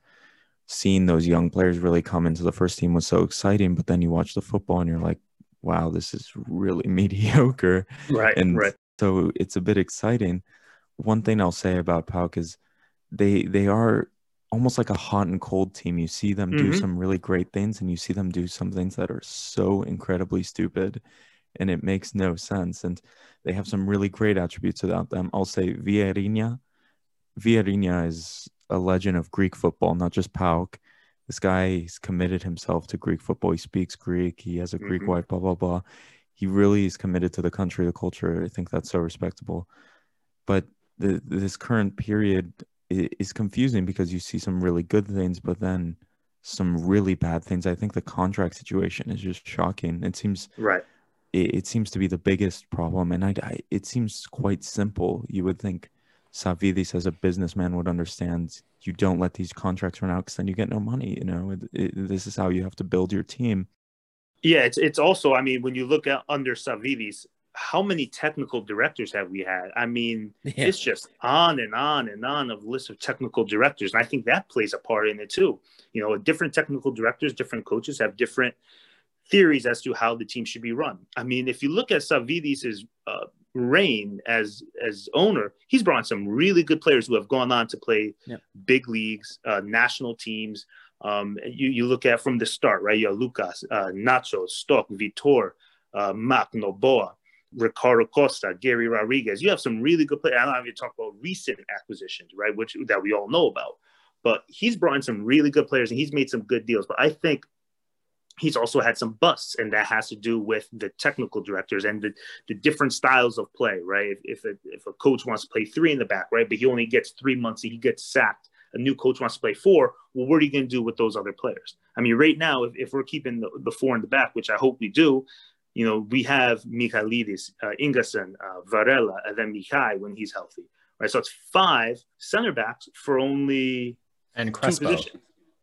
seeing those young players really come into the first team was so exciting. But then you watch the football and you're like, wow, this is really mediocre. Right. And right. so it's a bit exciting one thing I'll say about PAOK is they they are almost like a hot and cold team. You see them mm-hmm. do some really great things, and you see them do some things that are so incredibly stupid, and it makes no sense. And they have some really great attributes about them. I'll say Vieirinha. Vieirinha is a legend of Greek football, not just PAOK. This guy he's committed himself to Greek football. He speaks Greek. He has a Greek mm-hmm. wife. Blah blah blah. He really is committed to the country, the culture. I think that's so respectable. But the this current period is confusing because you see some really good things, but then some really bad things. I think the contract situation is just shocking. It seems right. It, it seems to be the biggest problem, and I, I, it seems quite simple. You would think Savvidis, as a businessman, would understand. You don't let these contracts run out because then you get no money. You know, it, it, this is how you have to build your team. Yeah, it's it's also. I mean, when you look at under Savvidis, how many technical directors have we had? I mean, yeah. it's just on and on and on of list of technical directors, and I think that plays a part in it too. You know, different technical directors, different coaches have different theories as to how the team should be run. I mean, if you look at Savvidis' uh, reign as as owner, he's brought some really good players who have gone on to play yeah. big leagues, uh, national teams. Um, you, you look at from the start, right? You have Lucas, uh, Nacho, Stoch, Vitor, uh, Mak, Noboa. Ricardo Costa, Garry Rodrigues. You have some really good players. I don't even talk about recent acquisitions, right? Which that we all know about. But he's brought in some really good players and he's made some good deals. But I think he's also had some busts, and that has to do with the technical directors and the, the different styles of play, right? If if a, if a coach wants to play three in the back, right, but he only gets three months and he gets sacked. A new coach wants to play four. Well, what are you going to do with those other players? I mean, right now, if, if we're keeping the, the four in the back, which I hope we do, you know, we have Michailidis, uh, Ingason, uh, Varela, and then Mihai when he's healthy, right? So it's five center backs for only and Crespo. two positions.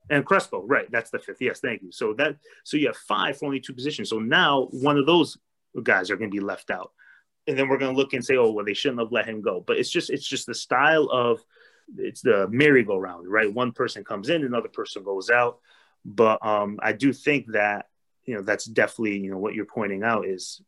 And Crespo, right? That's the fifth. Yes, thank you. So that so you have five for only two positions. So now one of those guys are going to be left out, and then we're going to look and say, oh, well, they shouldn't have let him go. But it's just it's just the style of it's the merry-go-round, right? One person comes in, another person goes out. But um, I do think that you know that's definitely you know what you're pointing out is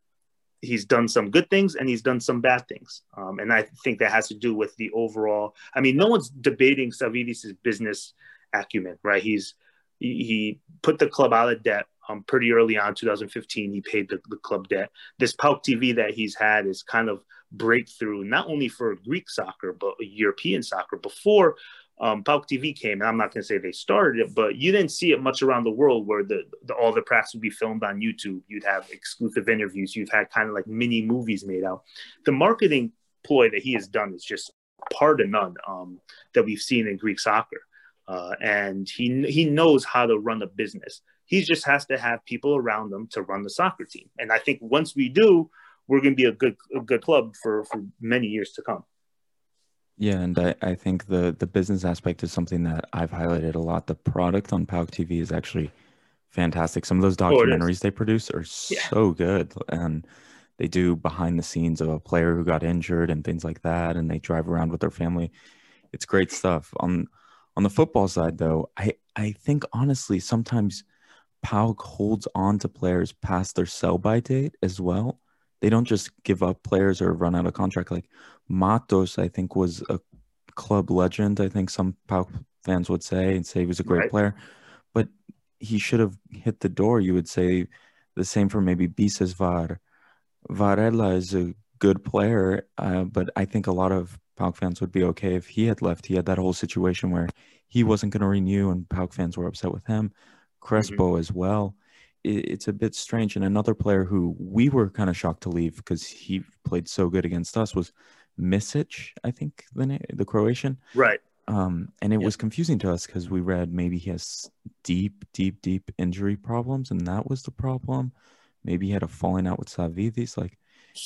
he's done some good things and he's done some bad things um, and i think that has to do with the overall i mean no one's debating Savvidis' business acumen right he's he, put the club out of debt um, pretty early on 2015 he paid the, the club debt this PAOK TV that he's had is kind of breakthrough not only for greek soccer but european soccer before um, PAOK TV came, and I'm not going to say they started it, but you didn't see it much around the world where the, the, all the practice would be filmed on YouTube. You'd have exclusive interviews. You've had kind of like mini movies made out. The marketing ploy that he has done is just par to none um, that we've seen in Greek soccer. Uh, and he he knows how to run a business. He just has to have people around him to run the soccer team. And I think once we do, we're going to be a good a good club for for many years to come. Yeah, and I, I think the the business aspect is something that I've highlighted a lot. The product on PAOK TV is actually fantastic. Some of those Oh, documentaries they produce are Yeah. so good, and they do behind the scenes of a player who got injured and things like that, and they drive around with their family. It's great stuff. On on the football side, though, I I think honestly sometimes PAOK holds on to players past their sell by date as well. They don't just give up players or run out of contract. Like Matos, I think was a club legend. I think some PAOK fans would say and say he was a great Right. player, but he should have hit the door. You would say the same for maybe Biseswar. Varela is a good player, uh, but I think a lot of PAOK fans would be okay if he had left. He had that whole situation where he wasn't going to renew, and PAOK fans were upset with him. Crespo as well. It, it's a bit strange. And another player who we were kind of shocked to leave because he played so good against us was Misic, I think the name, the Croatian. Right. Um, and it Yeah. was confusing to us because we read maybe he has deep, deep, deep injury problems, and that was the problem. Maybe he had a falling out with Savvidis. Like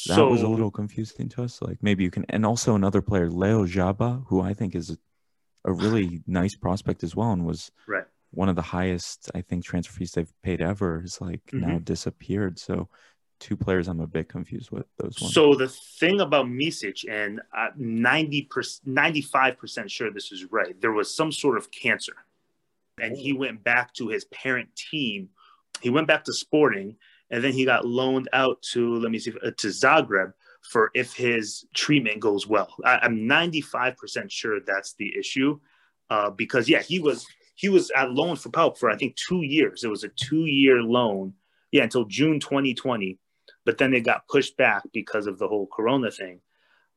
that so was a little confusing to us. Like maybe you can, and also another player, Leo Jaba, who I think is a, a really nice prospect as well, and was right. one of the highest I think transfer fees they've paid ever. Is like now Mm-hmm. disappeared. So two players I'm a bit confused with those ones. So the thing about Misic, and ninety percent, ninety-five percent sure this is right. There was some sort of cancer, and he went back to his parent team. He went back to Sporting, and then he got loaned out to let me see uh, to Zagreb for if his treatment goes well. I, I'm ninety-five percent sure that's the issue, uh, because yeah, he was he was at loan for PAOK for I think two years. It was a two-year loan, yeah, until June 2020 but then it got pushed back because of the whole corona thing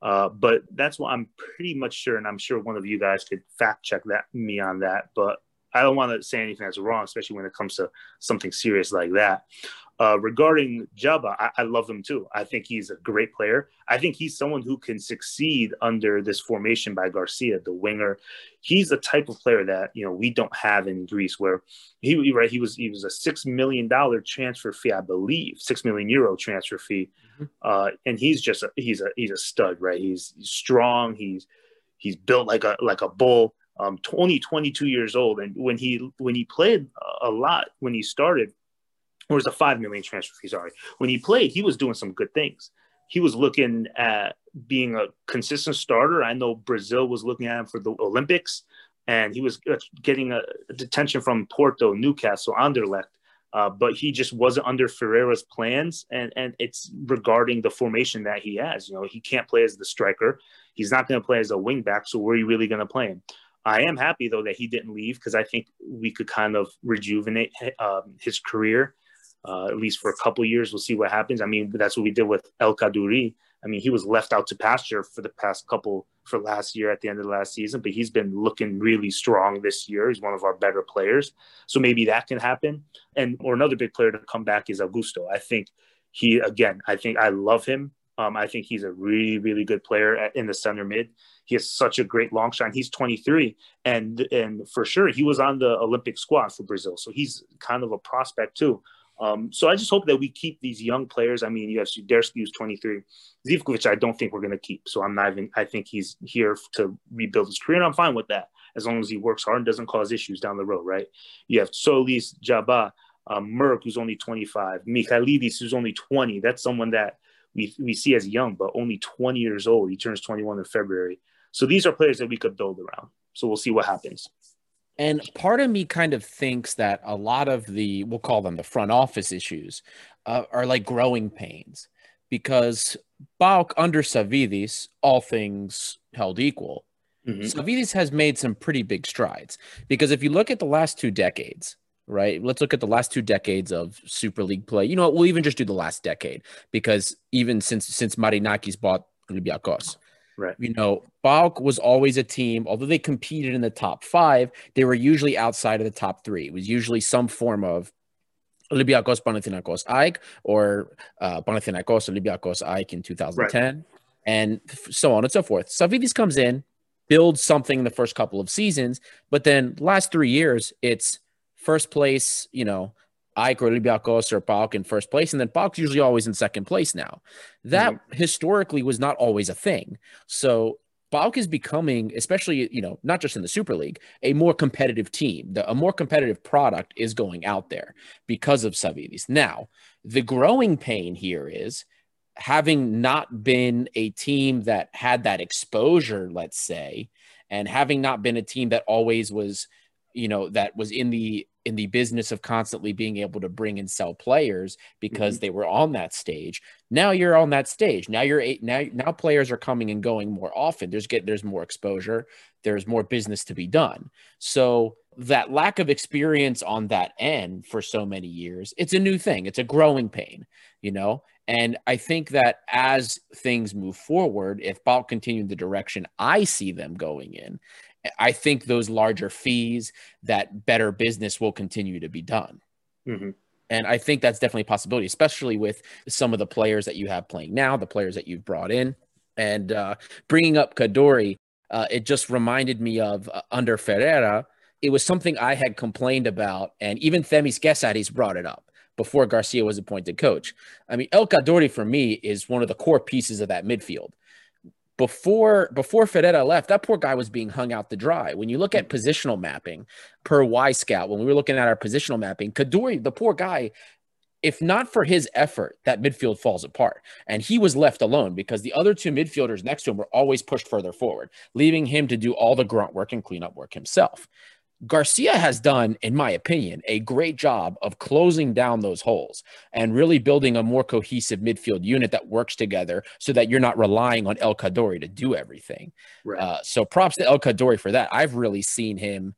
uh, but that's why i'm pretty much sure and i'm sure one of you guys could fact check that me on that but i don't want to say anything that's wrong especially when it comes to something serious like that uh, regarding Jaba, I, I love him too. I think he's a great player. I think he's someone who can succeed under this formation by Garcia, the winger. He's the type of player that you know we don't have in Greece, where he right he was he was a six million dollar transfer fee, I believe, six million euro transfer fee, Mhm. uh, and he's just a, he's a he's a stud, right? He's, he's strong. He's he's built like a like a bull. Um, 20, 22 years old, and when he when he played a lot when he started or was a five million transfer fee. Sorry, when he played, he was doing some good things. He was looking at being a consistent starter. I know Brazil was looking at him for the Olympics, and he was uh, getting a detention from Porto, Newcastle, Anderlecht. Uh, but he just wasn't under Ferreira's plans, and and it's regarding the formation that he has. You know, he can't play as the striker. He's not going to play as a wing back. So where are you really going to play him? I am happy though that he didn't leave because I think we could kind of rejuvenate um, his career uh, at least for a couple years. We'll see what happens. I mean, that's what we did with El Kaddouri. I mean, he was left out to pasture for the past couple for last year at the end of the last season, but he's been looking really strong this year. He's one of our better players. So maybe that can happen. And or another big player to come back is Augusto. I think he again, I think I love him. Um, I think he's a really, really good player at, in the center mid. He has such a great long shot. He's 23, and and for sure he was on the Olympic squad for Brazil, so he's kind of a prospect too. Um, so I just hope that we keep these young players. I mean, you have Swiderski who's 23. Zivkovic, I don't think we're going to keep. So I'm not even, I think he's here to rebuild his career. And I'm fine with that as long as he works hard and doesn't cause issues down the road, right? You have Tzolis, Jaba, um, Murg, who's only 25, Michailidis, who's only 20. That's someone that we, we see as young, but only 20 years old. He turns 21 in February. So these are players that we could build around. So we'll see what happens. And part of me kind of thinks that a lot of the, we'll call them the front office issues, uh, are like growing pains because PAOK under Savvidis, all things held equal, Mhm. Savvidis has made some pretty big strides. Because if you look at the last two decades, right, let's look at the last two decades of Super League play. You know what? We'll even just do the last decade because even since since Marinakis bought Olympiacos, Right. you know, PAOK was always a team, although they competed in the top five, they were usually outside of the top three. It was usually some form of Olympiacos, Panathinaikos, AEK, or uh, Panathinaikos, Olympiacos, AEK in 2010, and f- so on and so forth. Savvidis comes in, builds something in the first couple of seasons, but then last three years, it's first place, you know, AEK or Olympiacos or PAOK in first place, and then PAOK's usually always in second place now. That mm-hmm. historically was not always a thing. So PAOK is becoming, especially, you know, not just in the Super League, a more competitive team. The, a more competitive product is going out there because of Savvidis. Now, the growing pain here is having not been a team that had that exposure, let's say, and having not been a team that always was, you know, that was in the in the business of constantly being able to bring and sell players because mm-hmm. they were on that stage. Now you're on that stage. Now you're eight. Now now players are coming and going more often. There's get there's more exposure. There's more business to be done. So that lack of experience on that end for so many years, it's a new thing. It's a growing pain, you know. And I think that as things move forward, if PAOK continue the direction I see them going in, I think those larger fees, that better business will continue to be done. Mm-hmm. And I think that's definitely a possibility, especially with some of the players that you have playing now, the players that you've brought in. And uh, bringing up Kaddouri, uh, it just reminded me of uh, under Ferreira, it was something I had complained about. And even Themis Kesaris brought it up before Garcia was appointed coach. I mean, El Kaddouri for me is one of the core pieces of that midfield before before Ferreira left, that poor guy was being hung out to dry. When you look at positional mapping per Y Wyscout, when we were looking at our positional mapping, Kaddouri, the poor guy, if not for his effort, that midfield falls apart. And he was left alone because the other two midfielders next to him were always pushed further forward, leaving him to do all the grunt work and cleanup work himself. Garcia has done, in my opinion, a great job of closing down those holes and really building a more cohesive midfield unit that works together so that you're not relying on El Kaddouri to do everything. Right. Uh, so props to El Kaddouri for that. I've really seen him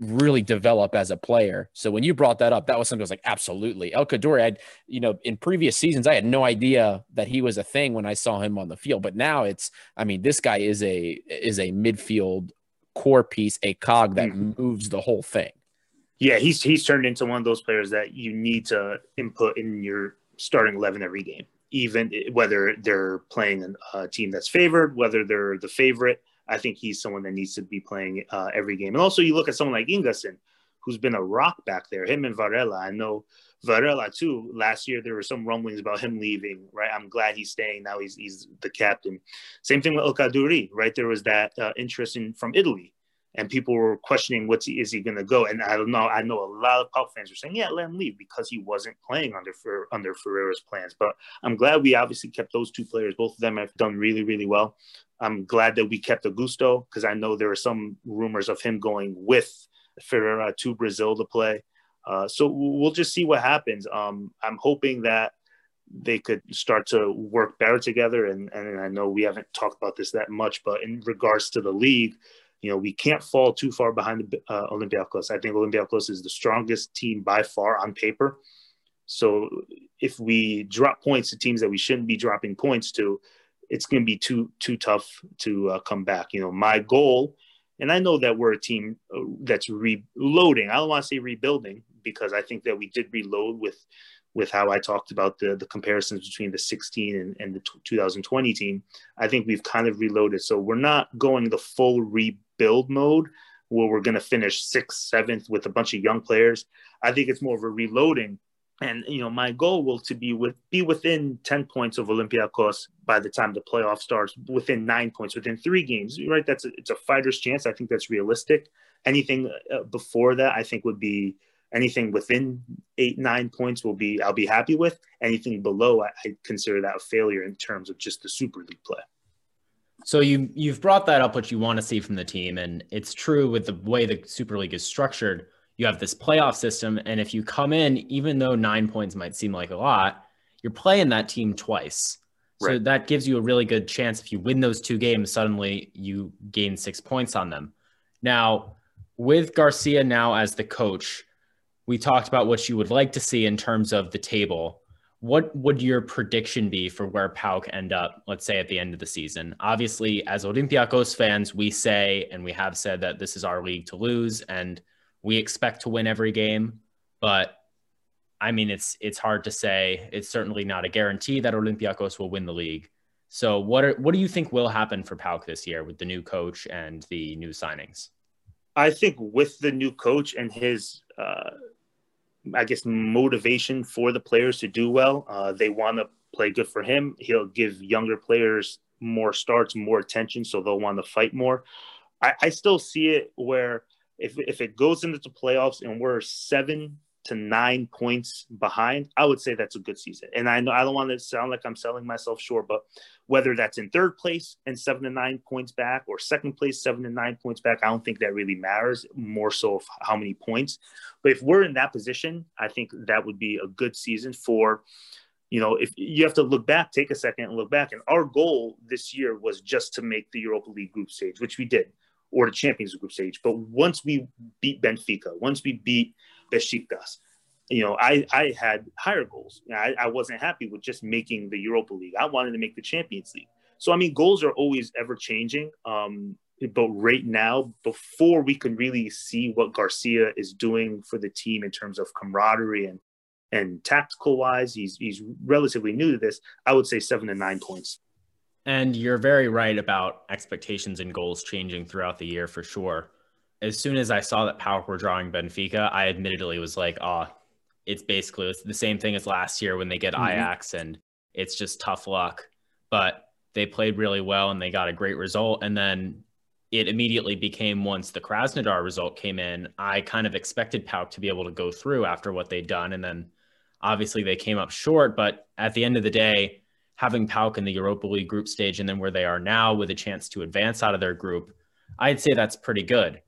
really develop as a player. So when you brought that up, that was something I was like, absolutely. El Kaddouri, I'd, you know, in previous seasons, I had no idea that he was a thing when I saw him on the field. But now it's, I mean, this guy is a is a midfield core piece, a cog that mm-hmm. moves the whole thing. Yeah, he's he's turned into one of those players that you need to input in your starting eleven every game, even whether they're playing a team that's favored, whether they're the favorite. I think he's someone that needs to be playing uh, every game. And also, you look at someone like Ingason, who's been a rock back there. Him and Varela. I know Varela too. Last year there were some rumblings about him leaving. Right. I'm glad he's staying. Now he's he's the captain. Same thing with El Kaddouri. Right. There was that uh, interest in from Italy, and people were questioning what's he is he going to go. And I don't know. I know a lot of PAOK fans were saying, yeah, let him leave because he wasn't playing under for under Ferreira's plans. But I'm glad we obviously kept those two players. Both of them have done really really well. I'm glad that we kept Augusto because I know there are some rumors of him going with Ferreira to Brazil to play. Uh, so we'll just see what happens. Um, I'm hoping that they could start to work better together. And, and I know we haven't talked about this that much, but in regards to the league, you know, we can't fall too far behind the, uh, Olympiacos. I think Olympiacos is the strongest team by far on paper. So if we drop points to teams that we shouldn't be dropping points to, it's going to be too too tough to uh, come back. You know, my goal, and I know that we're a team uh, that's reloading. I don't want to say rebuilding because I think that we did reload with with how I talked about the the comparisons between the 16 and, and the t- 2020 team. I think we've kind of reloaded. So we're not going the full rebuild mode where we're going to finish sixth, seventh with a bunch of young players. I think it's more of a reloading. And you know, my goal will to be with be within 10 points of Olympiacos by the time the playoff starts, within nine points, within three games. Right? That's a, it's a fighter's chance. I think that's realistic. Anything uh, before that, I think would be anything within eight nine points will be I'll be happy with. Anything below, I, I consider that a failure in terms of just the Super League play. So you you've brought that up what you want to see from the team, and it's true with the way the Super League is structured. You have this playoff system, and if you come in, even though nine points might seem like a lot, you're playing that team twice. So right. that gives you a really good chance. If you win those two games, suddenly you gain six points on them. Now, with Garcia now as the coach, we talked about what you would like to see in terms of the table. What would your prediction be for where PAOK end up, let's say at the end of the season? Obviously, as Olympiacos fans, we say and we have said that this is our league to lose and we expect to win every game. But I mean, it's it's hard to say. It's certainly not a guarantee that Olympiacos will win the league. So, what are what do you think will happen for PAOK this year with the new coach and the new signings? I think with the new coach and his uh, I guess, motivation for the players to do well. Uh, they want to play good for him. He'll give younger players more starts, more attention, so they'll want to fight more. I, I still see it where if if it goes into the playoffs and we're seven to nine points behind, I would say that's a good season. And I know I don't want to sound like I'm selling myself short, but whether that's in third place and seven to nine points back or second place, seven to nine points back, I don't think that really matters more so how many points. But if we're in that position, I think that would be a good season for, you know, if you have to look back, take a second and look back. And our goal this year was just to make the Europa League group stage, which we did, or the Champions group stage. But once we beat Benfica, once we beat Besiktas. You know, I, I had higher goals. I, I wasn't happy with just making the Europa League. I wanted to make the Champions League. So, I mean, goals are always ever changing. Um, but right now, before we can really see what Garcia is doing for the team in terms of camaraderie and and tactical wise, he's he's relatively new to this. I would say seven to nine points. And you're very right about expectations and goals changing throughout the year for sure as soon as I saw that PAOK were drawing Benfica, I admittedly was like, oh, it's basically it's the same thing as last year when they get mm-hmm. Ajax and it's just tough luck. But they played really well and they got a great result. And then it immediately became once the Krasnodar result came in, I kind of expected PAOK to be able to go through after what they'd done. And then obviously they came up short. But at the end of the day, having PAOK in the Europa League group stage and then where they are now with a chance to advance out of their group, I'd say that's pretty good.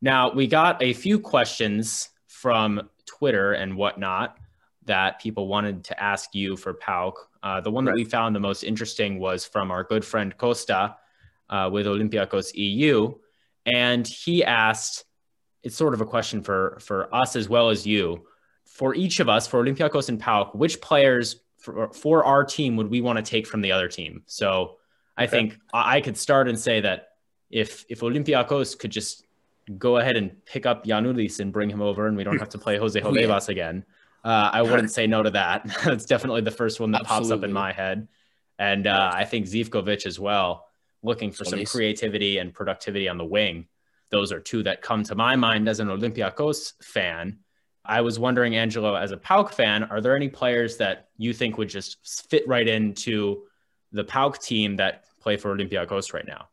Now, we got a few questions from Twitter and whatnot that people wanted to ask you for PAOK. Uh, the one right. that we found the most interesting was from our good friend Costa uh, with Olympiacos EU. And he asked, it's sort of a question for, for us as well as you. For each of us, for Olympiacos and PAOK, which players for, for our team would we want to take from the other team? So I okay. think I could start and say that if if Olympiacos could just go ahead and pick up Giannoulis and bring him over, and we don't have to play Jose Holebas again. Uh, I wouldn't say no to that. That's definitely the first one that Absolutely. pops up in my head. And uh, I think Zivkovic as well, looking for some creativity and productivity on the wing. Those are two that come to my mind as an Olympiacos fan. I was wondering, Angelo, as a PAOK fan, are there any players that you think would just fit right into the PAOK team that play for Olympiacos right now?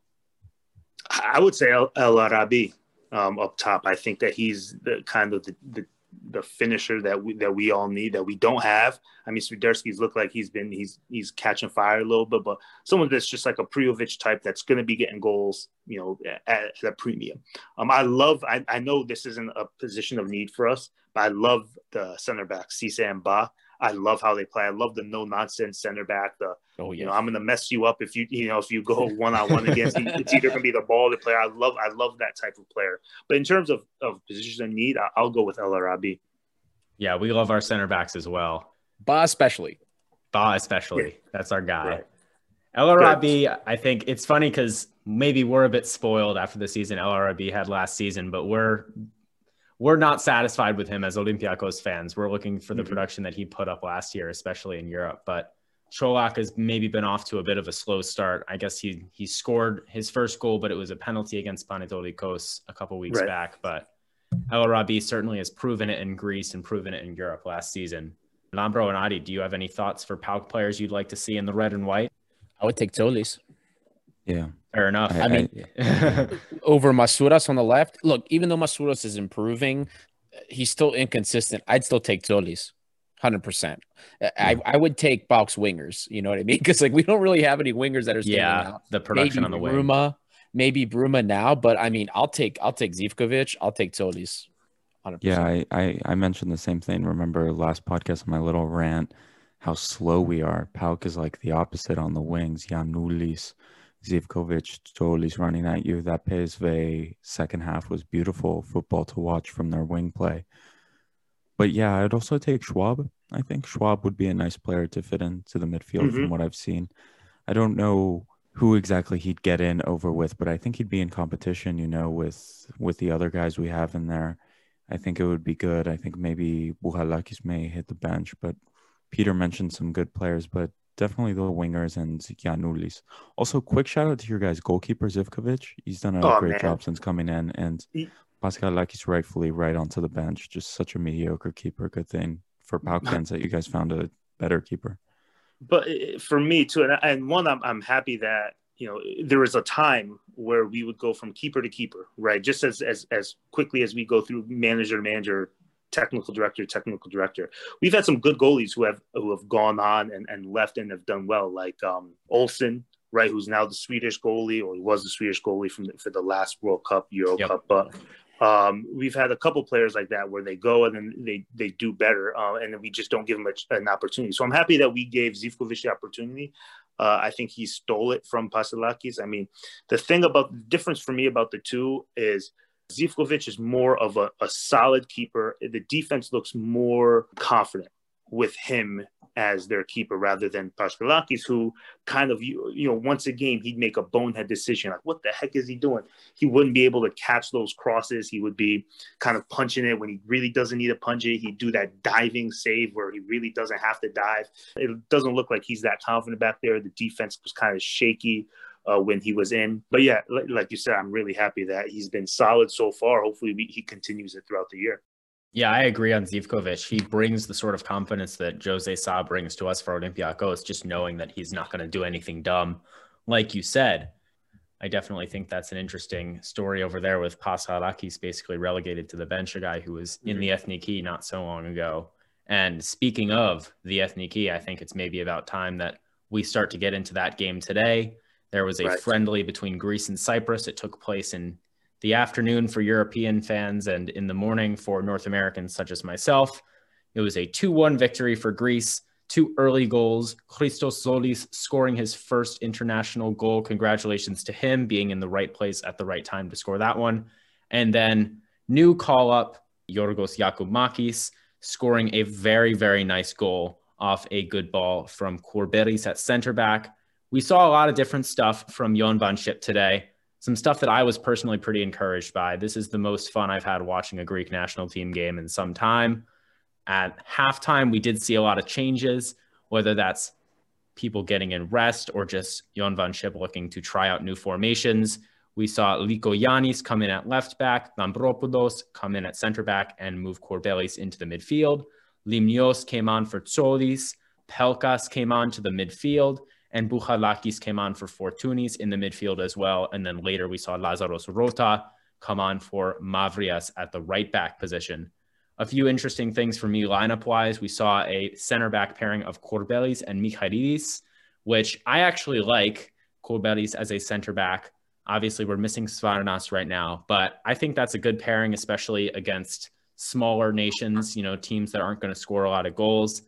I would say El, El Arabi um, up top. I think that he's the kind of the, the, the finisher that we that we all need that we don't have. I mean, Swiderski's looked like he's been he's he's catching fire a little bit, but someone that's just like a Prijovic type that's going to be getting goals, you know, at, at a premium. Um, I love. I, I know this isn't a position of need for us, but I love the center back Cisse and Ba. I love how they play. I love the no nonsense center back. The oh, yeah. you know I'm going to mess you up if you you know if you go one on one against. It's either going to be the ball, the player. I love I love that type of player. But in terms of of positions in need, I, will go with El Arabi. Yeah, we love our center backs as well. Ba especially. Ba especially. Yeah. That's our guy. Right. El Arabi, I think it's funny because maybe we're a bit spoiled after the season El Arabi had last season, but we're we're not satisfied with him as Olympiacos fans. We're looking for the mm-hmm. production that he put up last year, especially in Europe. But Čolak has maybe been off to a bit of a slow start. I guess he he scored his first goal, but it was a penalty against Panetolikos a couple weeks right. back. But El Arabi certainly has proven it in Greece and proven it in Europe last season. Lambro and Adi, do you have any thoughts for PAOK players you'd like to see in the red and white? I would take Tzolis. Yeah. Fair enough. I, I mean, over Masouras on the left. Look, even though Masouras is improving, he's still inconsistent. I'd still take Tzolis. Hundred percent. I, I would take PAOK's wingers. You know what I mean? Because like we don't really have any wingers that are yeah out. the production maybe on the wing. Bruma, maybe Bruma now, but I mean I'll take I'll take Zivkovic. I'll take Tzolis. Yeah, I, I I mentioned the same thing. Remember last podcast, my little rant, how slow we are. PAOK is like the opposite on the wings. Giannoulis, Zivkovic, Tzolis running at you. That PSV second half was beautiful football to watch from their wing play. But yeah, I'd also take Schwab. I think Schwab would be a nice player to fit into the midfield mm-hmm. from what I've seen. I don't know who exactly he'd get in over with, but I think he'd be in competition, you know, with with the other guys we have in there. I think it would be good. I think maybe Bouchalakis may hit the bench, but Peter mentioned some good players, but definitely the wingers and Giannoulis. Also, quick shout out to your guys, goalkeeper Zivkovic. He's done a oh, great man. job since coming in, and he, Paschalakis rightfully right onto the bench. Just such a mediocre keeper. Good thing for PAOK fans that you guys found a better keeper. But eh, eh, for me too, and, and one, I'm, I'm happy that you know, there was a time where we would go from keeper to keeper, right? Just as as as quickly as we go through manager to manager, technical director, technical director. We've had some good goalies who have who have gone on and, and left and have done well, like um, Olsen, right, who's now the Swedish goalie, or he was the Swedish goalie from the, for the last World Cup, Euro yep. Cup. But um, we've had a couple players like that where they go and then they they do better, uh, and then we just don't give them a, an opportunity. So I'm happy that we gave Zivkovic the opportunity. Uh, I think he stole it from Paschalakis. I mean, the thing about the difference for me about the two is Zivkovic is more of a, a solid keeper. The defense looks more confident with him as their keeper rather than Paschalakis, who kind of, you, you know, once a game, he'd make a bonehead decision. Like, what the heck is he doing? He wouldn't be able to catch those crosses. He would be kind of punching it when he really doesn't need to punch it. He'd do that diving save where he really doesn't have to dive. It doesn't look like he's that confident back there. The defense was kind of shaky. Uh, when he was in. But yeah, like, like, you said, I'm really happy that he's been solid so far. Hopefully, we, he continues it throughout the year. Yeah, I agree on Zivkovic. He brings the sort of confidence that Jose Sa brings to us for Olympiacos, just knowing that he's not going to do anything dumb. Like you said, I definitely think that's an interesting story over there with Paschalakis basically relegated to the bench, a guy who was in the mm-hmm. Ethniki not so long ago. And speaking of the Ethniki, I think it's maybe about time that we start to get into that game today. There was a right. friendly between Greece and Cyprus. It took place in the afternoon for European fans and in the morning for North Americans such as myself. It was a 2 1 victory for Greece. Two early goals. Christos Tzolis scoring his first international goal. Congratulations to him being in the right place at the right time to score that one. And then new call up, Yorgos Giakoumakis scoring a very, very nice goal off a good ball from Kourbelis at center back. We saw a lot of different stuff from John Van Schip today some stuff that I was personally pretty encouraged by. This is the most fun I've had watching a Greek national team game in some time. At halftime, we did see a lot of changes, whether that's people getting in rest or just John Van Schip looking to try out new formations. We saw Lykogiannis come in at left back, Lambropoulos come in at center back and move Kourbelis into the midfield. Limnios came on for Tzolis. Pelkas came on to the midfield and Bouchalakis came on for Fortounis in the midfield as well. And then later we saw Lazaros Rota come on for Mavrias at the right back position. A few interesting things for me lineup wise. We saw a center back pairing of Kourbelis and Michailidis, which I actually like Kourbelis as a center back. Obviously, we're missing Svarnas right now, but I think that's a good pairing, especially against smaller nations, you know, teams that aren't going to score a lot of goals.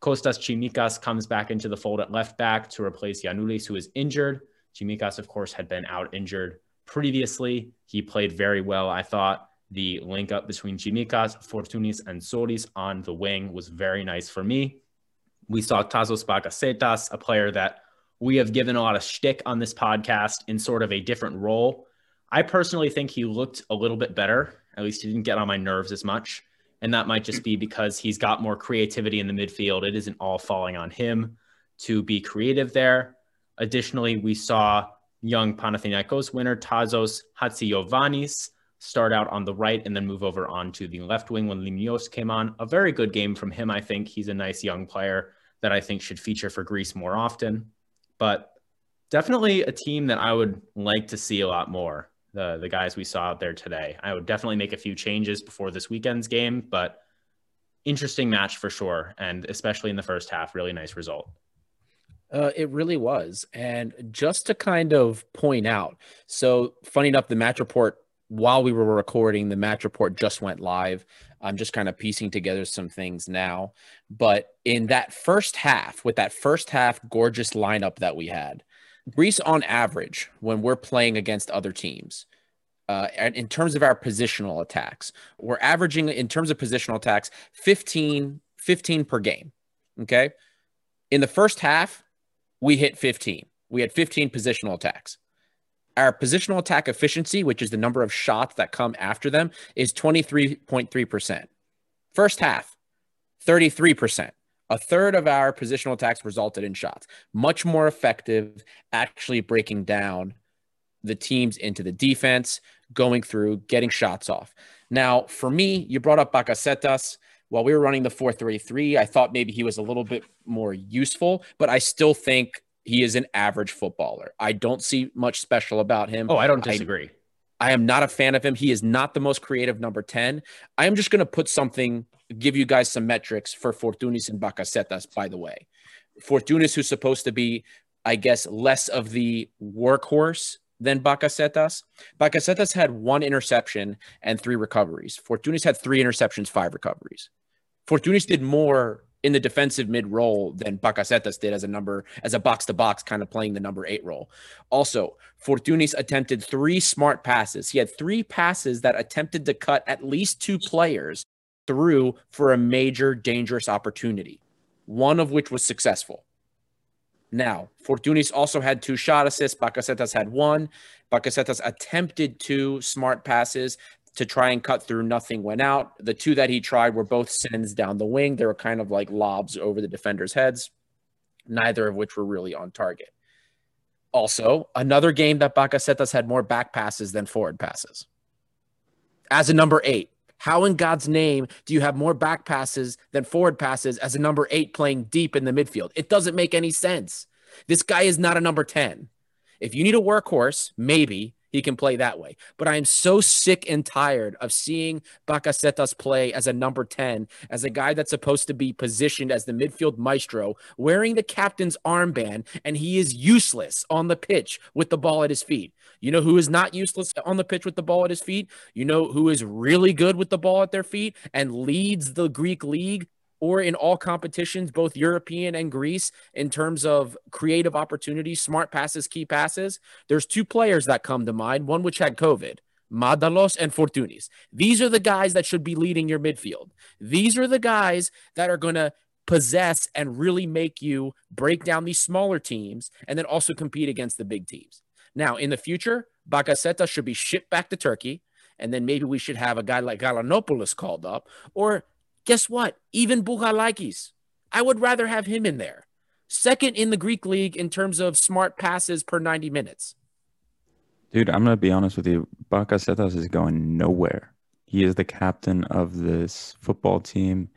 Kostas Tsimikas comes back into the fold at left back to replace Giannoulis, who is injured. Tsimikas, of course, had been out injured previously. He played very well. I thought the link up between Tsimikas, Fortounis, and Tzolis on the wing was very nice for me. We saw Tasos Bakasetas, a player that we have given a lot of shtick on this podcast in sort of a different role. I personally think he looked a little bit better. At least he didn't get on my nerves as much. And that might just be because he's got more creativity in the midfield. It isn't all falling on him to be creative there. Additionally, we saw young Panathinaikos winner Tasos Chatzigiovanis start out on the right and then move over onto the left wing when Limnios came on. A very good game from him, I think. He's a nice young player that I think should feature for Greece more often. But definitely a team that I would like to see a lot more the the guys we saw out there today. I would definitely make a few changes before this weekend's game, but interesting match for sure, and especially in the first half, really nice result. Uh, it really was, and just to kind of point out, so funny enough, the match report while we were recording, the match report just went live. I'm just kind of piecing together some things now, but in that first half, with that first half gorgeous lineup that we had, Greece, on average, when we're playing against other teams, uh, in terms of our positional attacks, we're averaging in terms of positional attacks 15, 15 per game. Okay. In the first half, we hit 15. We had 15 positional attacks. Our positional attack efficiency, which is the number of shots that come after them, is 23.3%. First half, 33% a third of our positional attacks resulted in shots. Much more effective, actually breaking down the teams into the defense, going through, getting shots off. Now, for me, you brought up Bakasetas. While we were running the 433, I thought maybe he was a little bit more useful, but I still think He is an average footballer. I don't see much special about him. Oh, I don't disagree. I, I am not a fan of him. He is not the most creative number 10. I am just going to put something, give you guys some metrics for Fortounis and Bakasetas, by the way. Fortounis, who's supposed to be, I guess, less of the workhorse than Bakasetas. Bakasetas had one interception and three recoveries. Fortounis had three interceptions, five recoveries. Fortounis did more in the defensive mid role than Bakasetas did as a number as a box to box kind of playing the number eight role. Also, Fortounis attempted three smart passes. He had three passes that attempted to cut at least two players through for a major dangerous opportunity, one of which was successful. Now, Fortounis also had two shot assists. Bakasetas had one. Bakasetas attempted two smart passes to try and cut through. Nothing went out. The two that he tried were both sends down the wing. They were kind of like lobs over the defenders' heads, neither of which were really on target. Also, another game that Bakasetas had more back passes than forward passes. As a number eight, how in God's name do you have more back passes than forward passes as a number eight playing deep in the midfield? It doesn't make any sense. This guy is not a number 10. If you need a workhorse, maybe, he can play that way. But I am so sick and tired of seeing Bakasetas play as a number 10, as a guy that's supposed to be positioned as the midfield maestro, wearing the captain's armband, and he is useless on the pitch with the ball at his feet. You know who is not useless on the pitch with the ball at his feet? You know who is really good with the ball at their feet and leads the Greek league or in all competitions, both European and Greece, in terms of creative opportunities, smart passes, key passes. There's two players that come to mind, one which had COVID. Mantalos and Fortounis. These are the guys that should be leading your midfield. These are the guys that are going to possess and really make you break down these smaller teams and then also compete against the big teams. Now, in the future, Bakasetas should be shipped back to Turkey. And then maybe we should have a guy like Galanopoulos called up, or Guess what? Even Bouchalakis. I would rather have him in there. Second in the Greek league in terms of smart passes per 90 minutes. Dude, I'm going to be honest with you. Bakasetas is going nowhere. He is the captain of this football team.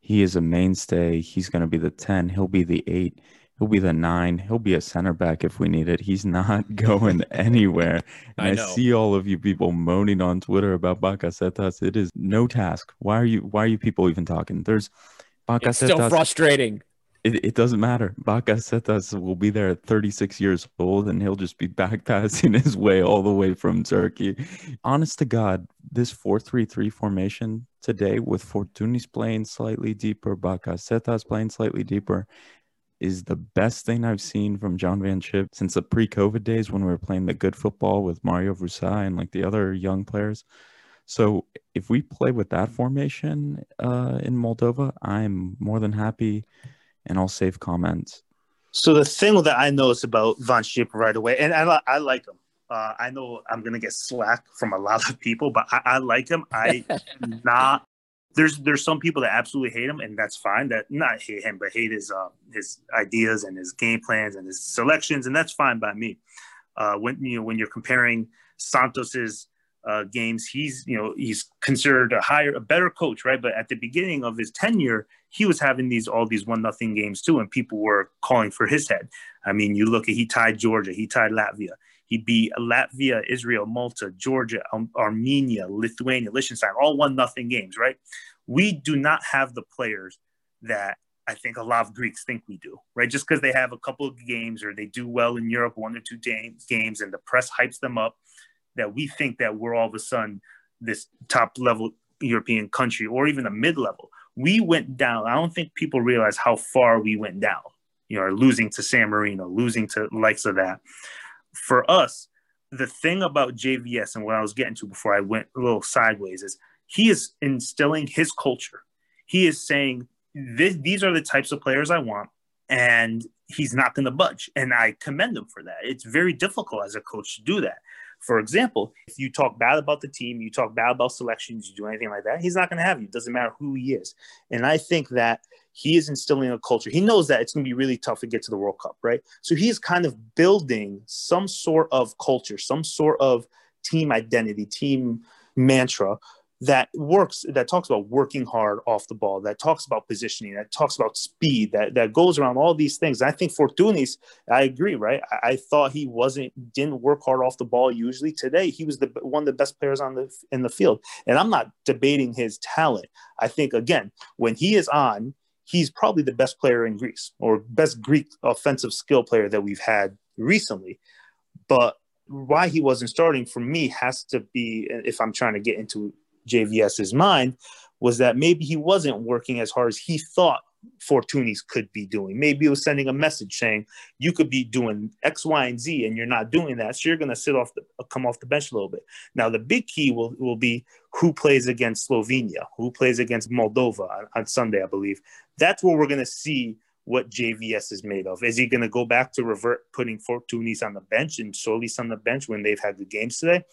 He is a mainstay. He's going to be the 10. He'll be the 8. He'll be the nine. He'll be a center back if we need it. He's not going anywhere. And I, I, see all of you people moaning on Twitter about Bakasetas. It is no task. Why are you why are you people even talking? There's Bakasetas. It's still frustrating. It, it doesn't matter. Bakasetas will be there at 36 years old and he'll just be back passing his way all the way from Turkey. Honest to God, this 4-3-3 formation today with Fortounis playing slightly deeper, Bakasetas playing slightly deeper, is the best thing I've seen from John Van Schip since the pre-COVID days when we were playing the good football with Mario Vrousai and like the other young players. So if we play with that formation uh, in Moldova, I'm more than happy, and I'll save comments. So the thing that I noticed about Van Schip right away, and I, I like him. Uh, I know I'm gonna get slack from a lot of people, but I, I like him. I not there's there's some people that absolutely hate him, and that's fine. That not hate him, but hate his uh, his ideas and his game plans and his selections, and that's fine by me. Uh, when you know when you're comparing Santos's uh, games, he's you know he's considered a higher, a better coach, right? But at the beginning of his tenure, he was having these all these one nothing games too, and people were calling for his head. I mean, you look at he tied Georgia, he tied Latvia, he beat Latvia, Israel, Malta, Georgia, um, Armenia, Lithuania, Liechtenstein, all one nothing games, right? We do not have the players that I think a lot of Greeks think we do, right? Just because they have a couple of games or they do well in Europe, one or two games, games, and the press hypes them up, that we think that we're all of a sudden this top level European country or even a mid level. We went down. I don't think people realize how far we went down. You know, losing to San Marino, losing to likes of that for us, the thing about JVS and what I was getting to before I went a little sideways is he is instilling his culture. He is saying, these are the types of players I want, and he's not going to budge. And I commend him for that. It's very difficult as a coach to do that. For example, if you talk bad about the team, you talk bad about selections, you do anything like that, he's not going to have you. It doesn't matter who he is. And I think that he is instilling a culture. He knows that it's going to be really tough to get to the World Cup, right? So he's kind of building some sort of culture, some sort of team identity, team mantra that works that talks about working hard off the ball that talks about positioning that talks about speed that that goes around all these things. I think Fortounis i agree right? I, I, thought he wasn't didn't work hard off the ball usually. Today he was the one of the best players on the in the field. And i'm not debating his talent. I think again when he is on he's probably the best player in greece or best greek offensive skill player that we've had recently. But why he wasn't starting for me has to be if i'm trying to get into JVS's mind was that maybe he wasn't working as hard as he thought Fortounis could be doing. Maybe he was sending a message saying you could be doing X, Y, and Z, and you're not doing that. So you're going to sit off the uh, come off the bench a little bit. Now the big key will will be who plays against Slovenia, who plays against Moldova on, on Sunday, I believe. That's where we're going to see what JVS is made of. Is he going to go back to revert putting Fortounis on the bench and Tzolis on the bench when they've had the games today?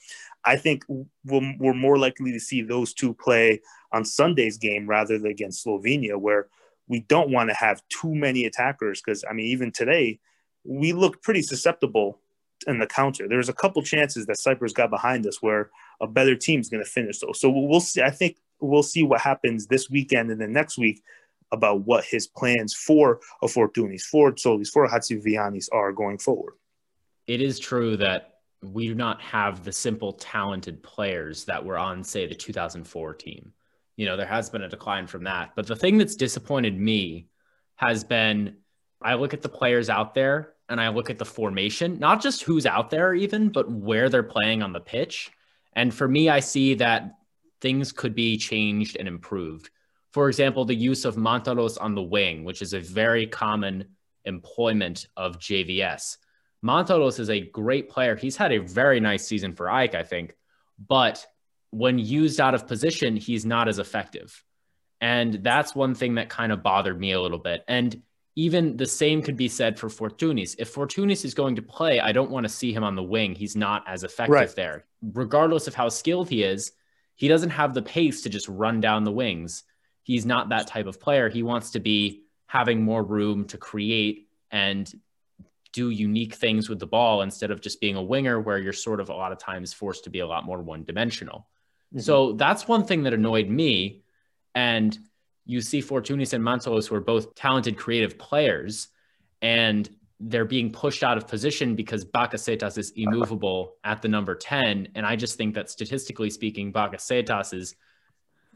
I think we're, we're more likely to see those two play on Sunday's game rather than against Slovenia, where we don't want to have too many attackers. Because, I mean, even today, we looked pretty susceptible in the counter. There's a couple chances that Cyprus got behind us where a better team is going to finish those. So we'll see. I think we'll see what happens this weekend and then next week about what his plans for a Fortounis, for Tzolis, for Chatzigiovanis are going forward. It is true that we do not have the simple talented players that were on, say, the 2004 team. You know, there has been a decline from that. But the thing that's disappointed me has been I look at the players out there and I look at the formation, not just who's out there, even, but where they're playing on the pitch. And for me, I see that things could be changed and improved. For example, the use of Mantalos on the wing, which is a very common employment of JVS. Mantalos is a great player. He's had a very nice season for AEK, I think, but when used out of position, he's not as effective. And that's one thing that kind of bothered me a little bit. And even the same could be said for Fortounis. If Fortounis is going to play, I don't want to see him on the wing. He's not as effective right. there. Regardless of how skilled he is, he doesn't have the pace to just run down the wings. He's not that type of player. He wants to be having more room to create and do unique things with the ball instead of just being a winger where you're sort of a lot of times forced to be a lot more one dimensional. Mm-hmm. So that's one thing that annoyed me. And you see Fortounis and Mantalos who are both talented creative players and they're being pushed out of position because Bakasetas is immovable at the number 10. And I just think that statistically speaking, Bakasetas is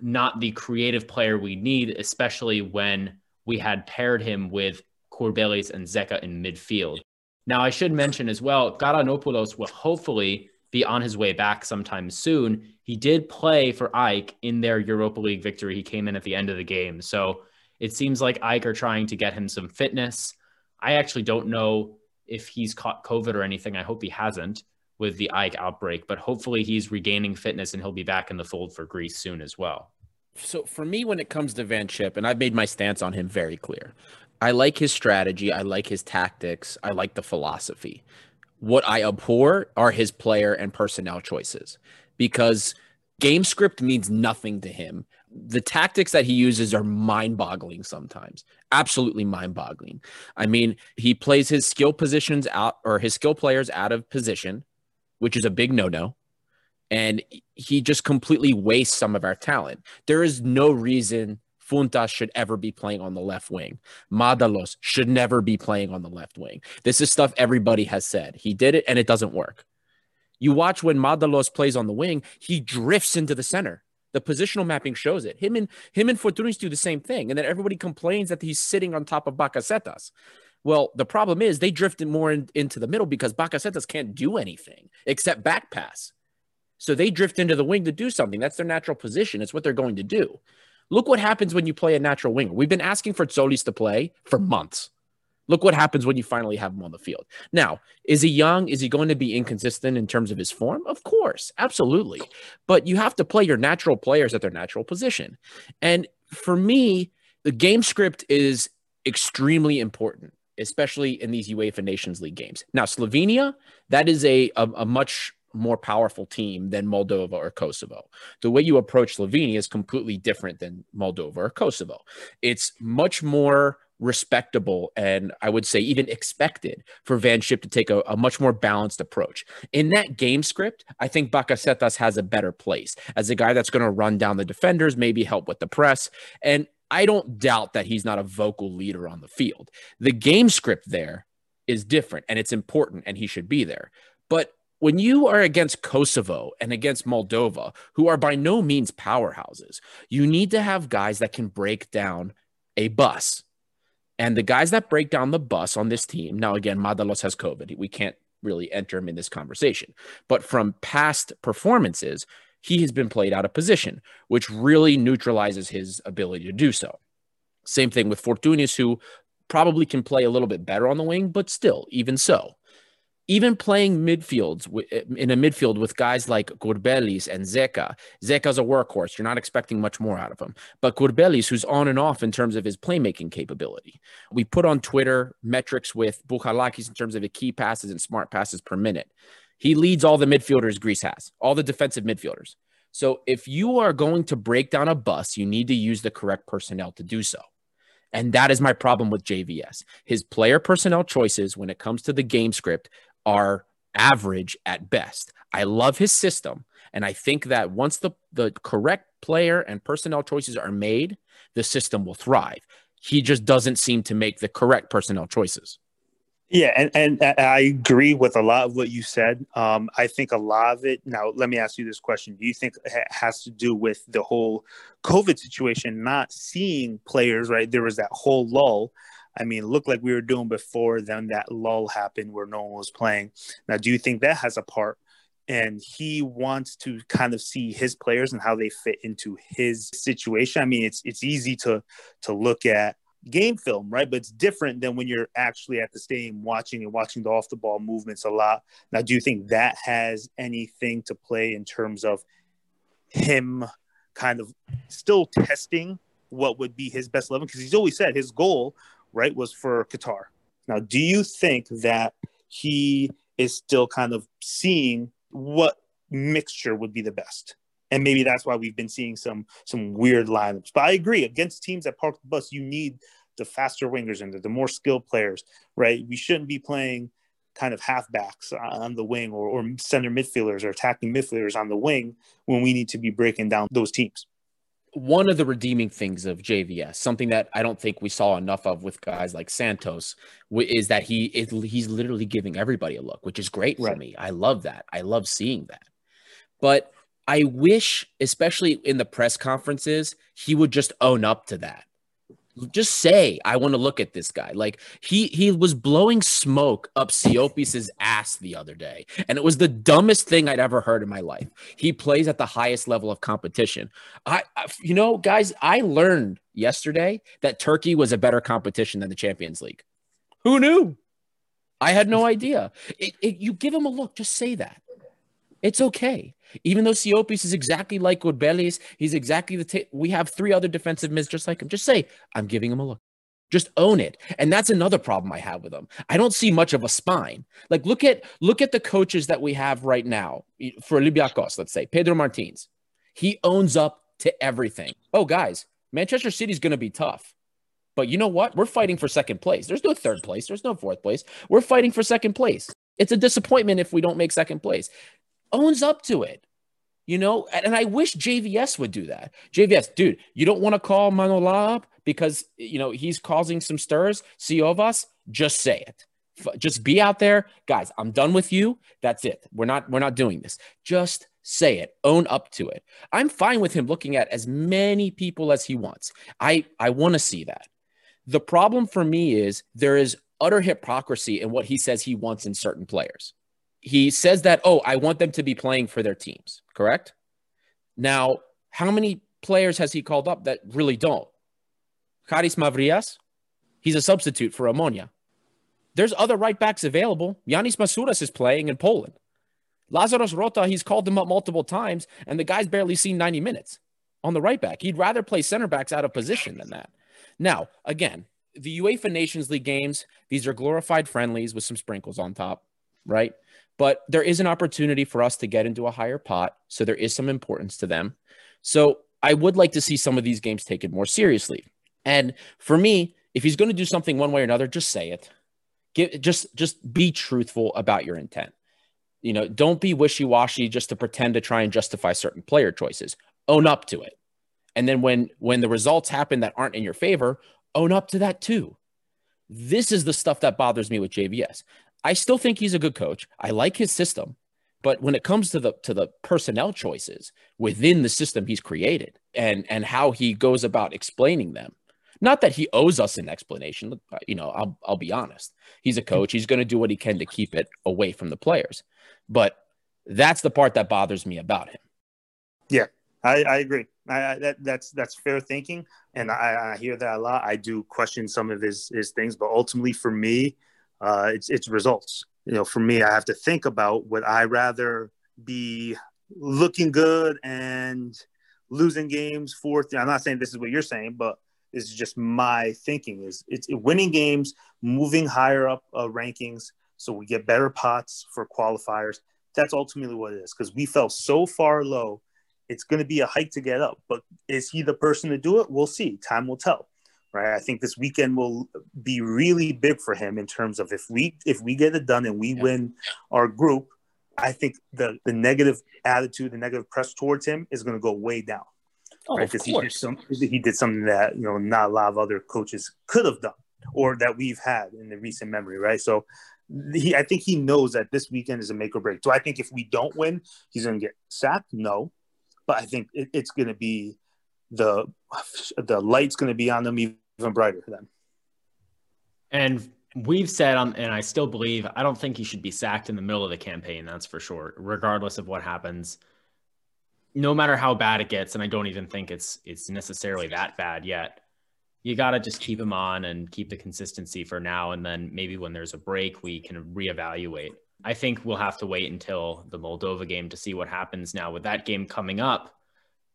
not the creative player we need, especially when we had paired him with Kourbelis and Zeca in midfield. Now, I should mention as well, Galanopoulos will hopefully be on his way back sometime soon. He did play for AEK in their Europa League victory. He came in at the end of the game. So it seems like AEK are trying to get him some fitness. I actually don't know if he's caught COVID or anything. I hope he hasn't with the AEK outbreak, but hopefully he's regaining fitness and he'll be back in the fold for Greece soon as well. So for me, when it comes to Van Schip, and I've made my stance on him very clear, I like his strategy. I like his tactics. I like the philosophy. What I abhor are his player and personnel choices because game script means nothing to him. The tactics that he uses are mind boggling sometimes, absolutely mind boggling. I mean, he plays his skill positions out or his skill players out of position, which is a big no no. And he just completely wastes some of our talent. There is no reason Fountas should ever be playing on the left wing. Mantalos should never be playing on the left wing. This is stuff everybody has said. He did it and it doesn't work. You watch when Mantalos plays on the wing, he drifts into the center. The positional mapping shows it. Him and him and Fortounis do the same thing. And then everybody complains that he's sitting on top of Bakasetas. Well, the problem is they drifted more in, into the middle because Bakasetas can't do anything except back pass. So they drift into the wing to do something. That's their natural position. It's what they're going to do. Look what happens when you play a natural winger. We've been asking for Tzolis to play for months. Look what happens when you finally have him on the field. Now, is he young? Is he going to be inconsistent in terms of his form? Of course, absolutely. But you have to play your natural players at their natural position. And for me, the game script is extremely important, especially in these UEFA Nations League games. Now, Slovenia, that is a, a, a much more powerful team than Moldova or Kosovo. The way you approach Slovenia is completely different than Moldova or Kosovo. It's much more respectable and I would say even expected for Van Schip to take a, a, much more balanced approach. In that game script, I think Bakasetas has a better place as a guy that's going to run down the defenders, maybe help with the press. And I don't doubt that he's not a vocal leader on the field. The game script there is different and it's important and he should be there. But when you are against Kosovo and against Moldova, who are by no means powerhouses, you need to have guys that can break down a bus and the guys that break down the bus on this team, now again, Mantalos has COVID. We can't really enter him in this conversation. But from past performances, he has been played out of position, which really neutralizes his ability to do so. Same thing with Fortounis, who probably can play a little bit better on the wing, but still, even so even playing midfields eh, in a midfield with guys like Kourbelis and Zeca. Zeca's a workhorse. You're not expecting much more out of him. But Kourbelis, who's on and off in terms of his playmaking capability. We put on Twitter metrics with Bouchalakis in terms of the key passes and smart passes per minute. He leads all the midfielders Greece has, all the defensive midfielders. So if you are going to break down a bus, you need to use the correct personnel to do so. And that is my problem with JVS. His player personnel choices when it comes to the game script are average at best. I love his system. And I think that once the, the correct player and personnel choices are made, the system will thrive. He just doesn't seem to make the correct personnel choices. Yeah, and, and I agree with a lot of what you said. Um, I think a lot of it. Now, let me ask you this question: Do you think it has to do with the whole COVID situation, not seeing players? Right, there was that whole lull. I mean, looked like we were doing before then that lull happened where no one was playing. Now, do you think that has a part? And he wants to kind of see his players and how they fit into his situation. I mean, it's it's easy to to look at game film, right? But it's different than when you're actually at the stadium watching and watching the off the ball movements a lot. Now, do you think that has anything to play in terms of him kind of still testing what would be his best 11? Because he's always said his goal right, was for Qatar. Now, do you think that he is still kind of seeing what mixture would be the best? And maybe that's why we've been seeing some some weird lineups. But I agree, against teams that park the bus, you need the faster wingers and the, the more skilled players, right? We shouldn't be playing kind of halfbacks on the wing or, or center midfielders or attacking midfielders on the wing when we need to be breaking down those teams one of the redeeming things of JVS, something that I don't think we saw enough of with guys like Santos, is that he is he's literally giving everybody a look, which is great right. for me. I love that. I love seeing that. But I wish, especially in the press conferences, he would just own up to that just say I want to look at this guy. Like he he was blowing smoke up Siopis's ass the other day, and it was the dumbest thing I'd ever heard in my life. He plays at the highest level of competition. I, I you know, guys, I learned yesterday that Turkey was a better competition than the Champions League. Who knew? I had no idea. It, it, you give him a look, just say that. It's okay. Even though Siopis is exactly like Kourbelis, he's exactly the. T- we have three other defensive mids just like him. Just say, I'm giving him a look. Just own it. And that's another problem I have with him. I don't see much of a spine. Like look at look at the coaches that we have right now for Olympiacos, let's say Pedro Martins. He owns up to everything. Oh, guys, Manchester City's going to be tough. But you know what? We're fighting for second place. There's no third place. There's no fourth place. We're fighting for second place. It's a disappointment if we don't make second place owns up to it. You know, and I wish JVS would do that. JVS, dude, you don't want to call Manola up because you know he's causing some stirs. Siovas, just say it. Just be out there, guys. I'm done with you. That's it. We're not. We're not doing this. Just say it. Own up to it. I'm fine with him looking at as many people as he wants. I I want to see that. The problem for me is there is utter hypocrisy in what he says he wants in certain players he says that, oh, I want them to be playing for their teams, correct? Now, how many players has he called up that really don't? Charis Mavrias, he's a substitute for Omonia. There's other right backs available. Yanis Masouras is playing in Poland. Lazaros Rota, he's called him up multiple times, and the guy's barely seen 90 minutes on the right back. He'd rather play center backs out of position than that. Now, again, the UEFA Nations League games, these are glorified friendlies with some sprinkles on top, right? But there is an opportunity for us to get into a higher pot. So there is some importance to them. So I would like to see some of these games taken more seriously. And for me, if he's going to do something one way or another, just say it. Just just be truthful about your intent. You know, don't be wishy-washy just to pretend to try and justify certain player choices. Own up to it. And then when when the results happen that aren't in your favor, own up to that too. This is the stuff that bothers me with JVS. I still think he's a good coach. I like his system. But when it comes to the to the personnel choices within the system he's created and and how he goes about explaining them, not that he owes us an explanation. Uh, you know, I'll I'll be honest. He's a coach. He's going to do what he can to keep it away from the players. But that's the part that bothers me about him. Yeah, I, I agree. I, I, that that's that's fair thinking, and I, I hear that a lot. I do question some of his his things, but ultimately, for me, uh, it's it's results. You know, for me, I have to think about would I rather be looking good and losing games fourth. I'm not saying this is what you're saying, but this is just my thinking. Is it's winning games, moving higher up uh, rankings, so we get better pots for qualifiers. That's ultimately what it is because we fell so far low. It's going to be a hike to get up, but is he the person to do it? We'll see. Time will tell right? I think this weekend will be really big for him in terms of if we if we get it done and we yeah. win our group, I think the the negative attitude, the negative press towards him is going to go way down. Oh, right? Because he did some he did something that you know not a lot of other coaches could have done or that we've had in the recent memory, right? So he, I think he knows that this weekend is a make or break. Do I think if we don't win, he's going to get sacked? No, but I think it, it's going to be the the light's going to be on them even brighter then. And we've said, um, and I still believe, I don't think he should be sacked in the middle of the campaign. That's for sure, regardless of what happens. No matter how bad it gets, and I don't even think it's it's necessarily that bad yet. You got to just keep him on and keep the consistency for now, and then maybe when there's a break, we can reevaluate. I think we'll have to wait until the Moldova game to see what happens now with that game coming up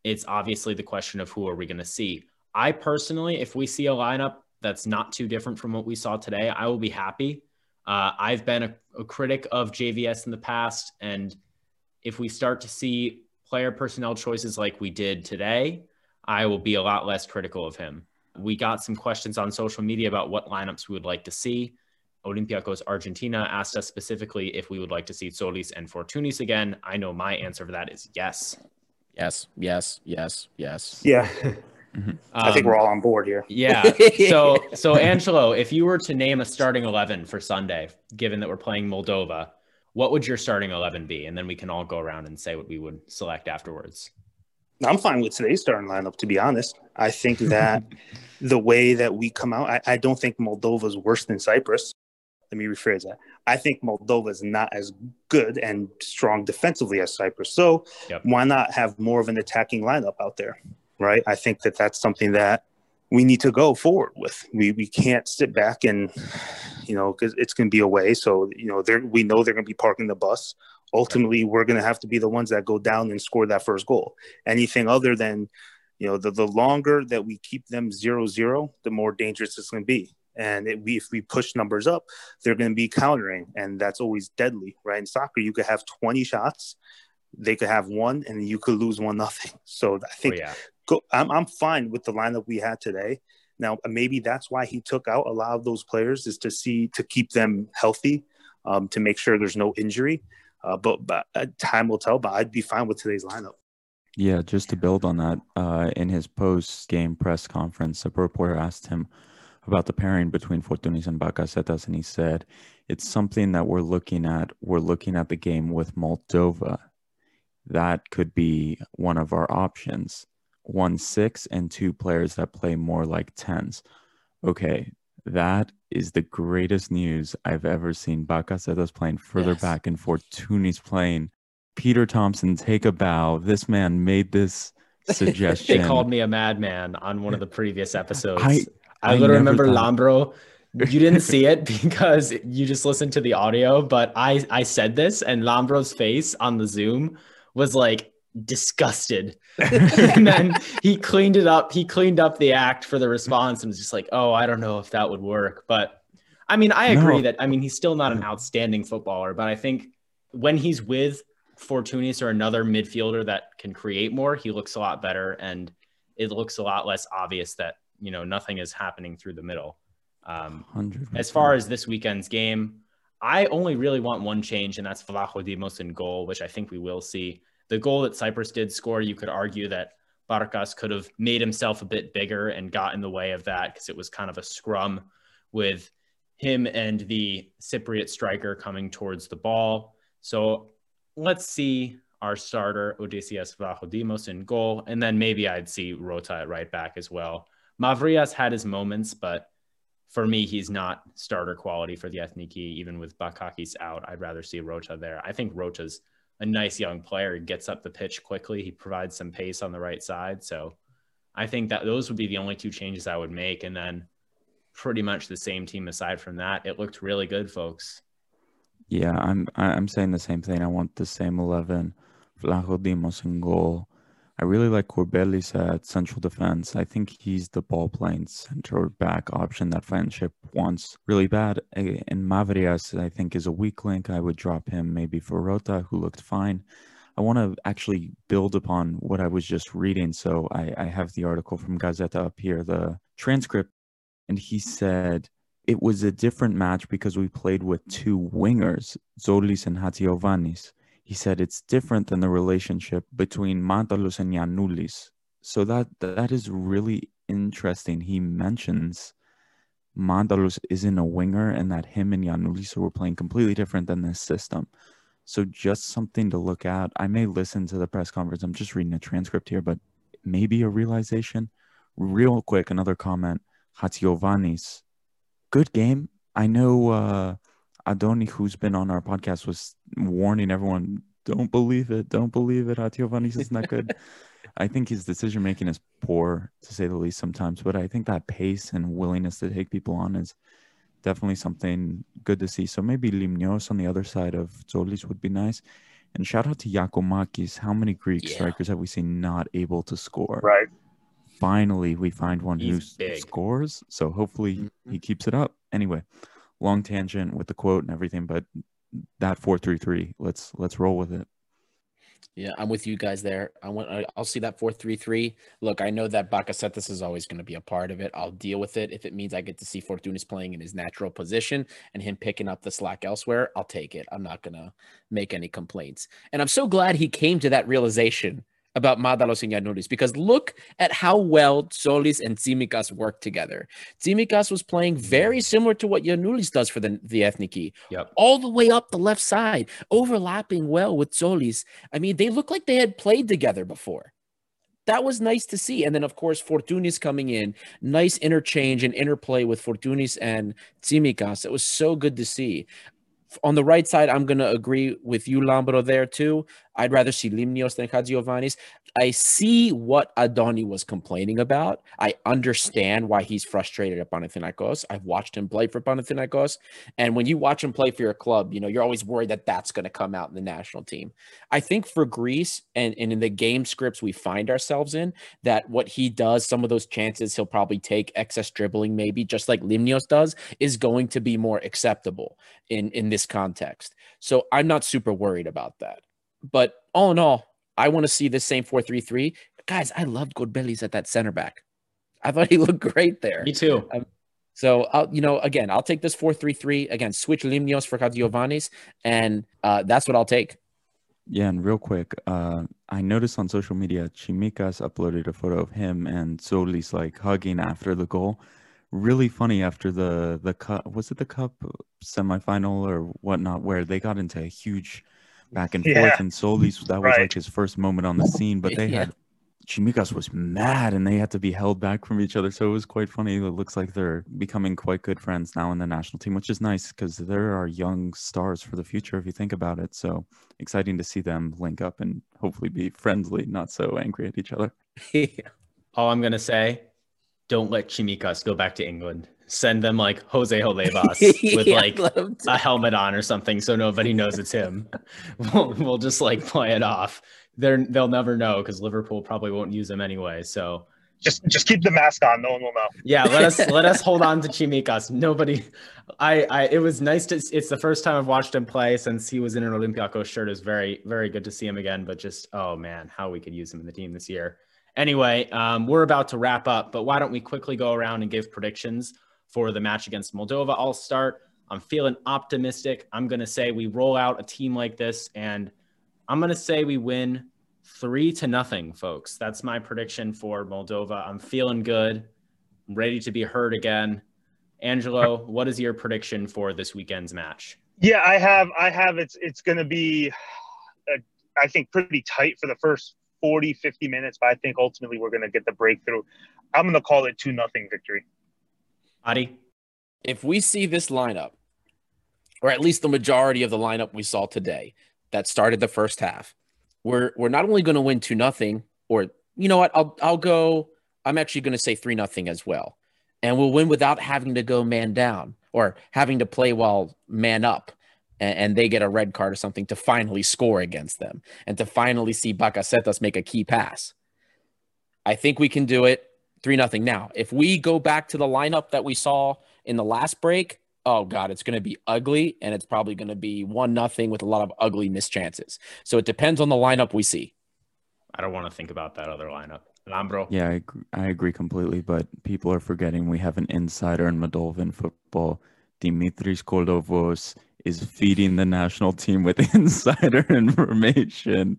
it's obviously the question of who are we going to see. I personally, if we see a lineup that's not too different from what we saw today, I will be happy. Uh, I've been a, a critic of JVS in the past, and if we start to see player personnel choices like we did today, I will be a lot less critical of him. We got some questions on social media about what lineups we would like to see. Olympiacos Argentina asked us specifically if we would like to see Solis and Fortounis again. I know my answer for that is yes. Yes, yes, yes, yes. Yeah. Mm-hmm. I think we're all on board here. Yeah. So, so Angelo, if you were to name a starting eleven for Sunday, given that we're playing Moldova, what would your starting eleven be? And then we can all go around and say what we would select afterwards. I'm fine with today's starting lineup. To be honest, I think that the way that we come out, I, I don't think Moldova is worse than Cyprus let me rephrase that. I think Moldova is not as good and strong defensively as Cyprus. So yep. why not have more of an attacking lineup out there, right? I think that that's something that we need to go forward with. We we can't sit back and you know because it's going to be away. So you know we know they're going to be parking the bus. Ultimately, we're going to have to be the ones that go down and score that first goal. Anything other than you know the, the longer that we keep them zero zero, the more dangerous it's going to be. And it, we, if we push numbers up, they're going to be countering, and that's always deadly, right? In soccer, you could have 20 shots, they could have one, and you could lose one nothing. So I think oh, yeah. Go, I'm, I'm fine with the lineup we had today. Now, maybe that's why he took out a lot of those players is to see to keep them healthy, um, to make sure there's no injury. Uh, but, but uh, time will tell. But I'd be fine with today's lineup. Yeah, just to build on that, uh, in his post-game press conference, a reporter asked him about the pairing between Fortounis and Bakasetas, and he said it's something that we're looking at. We're looking at the game with Moldova. That could be one of our options. One six and two players that play more like tens. Okay, that is the greatest news I've ever seen. Bakasetas playing further yes. back and Fortounis playing. Peter Thompson, take a bow. This man made this suggestion. they called me a madman on one of the previous episodes. I, I, I literally remember thought... Lambro. You didn't see it because you just listened to the audio, but I I said this and Lambro's face on the Zoom was like disgusted. and then he cleaned it up. He cleaned up the act for the response and was just like, "Oh, I don't know if that would work." But I mean, I agree no. that I mean, he's still not an outstanding footballer, but I think when he's with Fortounis or another midfielder that can create more, he looks a lot better and it looks a lot less obvious that you know nothing is happening through the middle. Um, 100%. as far as this weekend's game, I only really want one change, and that's Vlachodimos in goal, which I think we will see. The goal that Cyprus did score, you could argue that Barkas could have made himself a bit bigger and got in the way of that because it was kind of a scrum with him and the Cypriot striker coming towards the ball. So let's see our starter, Odysseus Vlachodimos, in goal. And then maybe I'd see Rota at right back as well. Mavrias had his moments, but for me, he's not starter quality for the Ethniki, even with Bakakis out. I'd rather see Rota there. I think Rota's a nice young player. Gets up the pitch quickly. He provides some pace on the right side. So I think that those would be the only two changes I would make. And then pretty much the same team aside from that. It looked really good, folks. Yeah, I'm I'm saying the same thing. I want the same eleven. Vlachodimos in goal. I really like Kourbelis at uh, central defense. I think he's the ball playing center back option that Van Schip wants really bad. And Mavrias, I think, is a weak link. I would drop him maybe for Rota, who looked fine. I want to actually build upon what I was just reading. So I, I have the article from Gazzetta up here, the transcript, and he said it was a different match because we played with two wingers, Tzolis and Chatzigiovanis. He said it's different than the relationship between Mantalos and Giannoulis. So that that is really interesting. He mentions Mantalos isn't a winger and that him and Giannoulis were playing completely different than this system. So just something to look at. I may listen to the press conference. I'm just reading a transcript here, but maybe a realization. Real quick, another comment. Chatzigiovanis, good game. I know uh, Adoni, who's been on our podcast, was warning everyone, don't believe it, don't believe it. Chatzigiovanis is not good. I think his decision making is poor, to say the least, sometimes. But I think that pace and willingness to take people on is definitely something good to see. So maybe Limnios on the other side of Tzolis would be nice. And shout out to Giakoumakis. How many Greek Yeah. strikers have we seen not able to score? Right. Finally, we find one who big. scores. So hopefully Mhm. he keeps it up. Anyway, long tangent with the quote and everything, but that four three three. Let's let's roll with it. Yeah, I'm with you guys there. I want. I'll see that four three three. Look, I know that Bakasetas is always going to be a part of it. I'll deal with it if it means I get to see Fortounis playing in his natural position and him picking up the slack elsewhere. I'll take it. I'm not gonna make any complaints. And I'm so glad he came to that realization about Mantalos and Giannoulis because look at how well Tzolis and Tsimikas work together. Tsimikas was playing very similar to what Giannoulis does for the the Ethniki Yep. all the way up the left side, overlapping well with Tzolis. I mean, they look like they had played together before. That was nice to see. And then, of course, Fortounis coming in, nice interchange and interplay with Fortounis and Tsimikas. It was so good to see. On the right side, I'm going to agree with you, Lambro, there too. I'd rather see Limnios than Chatzigiovanis. I see what Adoni was complaining about. I understand why he's frustrated at Panathinaikos. I've watched him play for Panathinaikos. And when you watch him play for your club, you know, you're always worried that that's going to come out in the national team. I think for Greece and, and in the game scripts we find ourselves in, that what he does, some of those chances he'll probably take, excess dribbling, maybe just like Limnios does, is going to be more acceptable in, in this context. So I'm not super worried about that. But all in all, I want to see the same 4 3 3. Guys, I loved Kourbelis at that center back. I thought he looked great there. Me too. So I'll, you know, again, I'll take this four three three again. Switch Limnios for Giovanni's, and uh, that's what I'll take. Yeah, and real quick, uh, I noticed on social media Tsimikas uploaded a photo of him and Tzolis like hugging after the goal. Really funny after the the cup was it the cup semifinal or whatnot where they got into a huge back and Yeah. forth and Tzolis that was Right. like his first moment on the scene, but they Yeah. had Tsimikas was mad and they had to be held back from each other. So it was quite funny. It looks like they're becoming quite good friends now in the national team, which is nice because there are young stars for the future if you think about it. So exciting to see them link up and hopefully be friendly, not so angry at each other. All I'm gonna say, don't let Tsimikas go back to England. Send them like Jose Holebas with Yeah, like a helmet on or something, so nobody knows it's him. We'll, we'll just like play it off. They're they'll never know because Liverpool probably won't use him anyway. So Just just keep the mask on. No one will know. yeah, let us let us hold on to Tsimikas. Nobody, I, I, it was nice to. It's the first time I've watched him play since he was in an Olympiacos shirt. It was very, very good to see him again. But just, oh man, how we could use him in the team this year. Anyway, um, we're about to wrap up, but why don't we quickly go around and give predictions for the match against Moldova. I'll start. I'm feeling optimistic. I'm going to say we roll out a team like this, and I'm going to say we win three to nothing, folks. That's my prediction for Moldova. I'm feeling good. I'm ready to be heard again. Angelo, what is your prediction for this weekend's match? Yeah, I have. I have. It's it's going to be, uh, I think, pretty tight for the first 40, 50 minutes, but I think ultimately we're going to get the breakthrough. I'm going to call it 2 nothing victory. Adi? If we see this lineup, or at least the majority of the lineup we saw today that started the first half, we're we're not only going to win 2 nothing, or you know what, I'll I'll go I'm actually going to say 3 nothing as well. And we'll win without having to go man down or having to play while man up and, they get a red card or something to finally score against them and to finally see Bakasetas make a key pass. I think we can do it. Three nothing. Now, if we go back to the lineup that we saw in the last break, oh god, it's going to be ugly, and it's probably going to be one nothing with a lot of ugly missed chances. So it depends on the lineup we see. I don't want to think about that other lineup. Lambro. Yeah, I agree, I agree completely. But people are forgetting we have an insider in Moldovan football. Dimitris Kolovos is feeding the national team with insider information.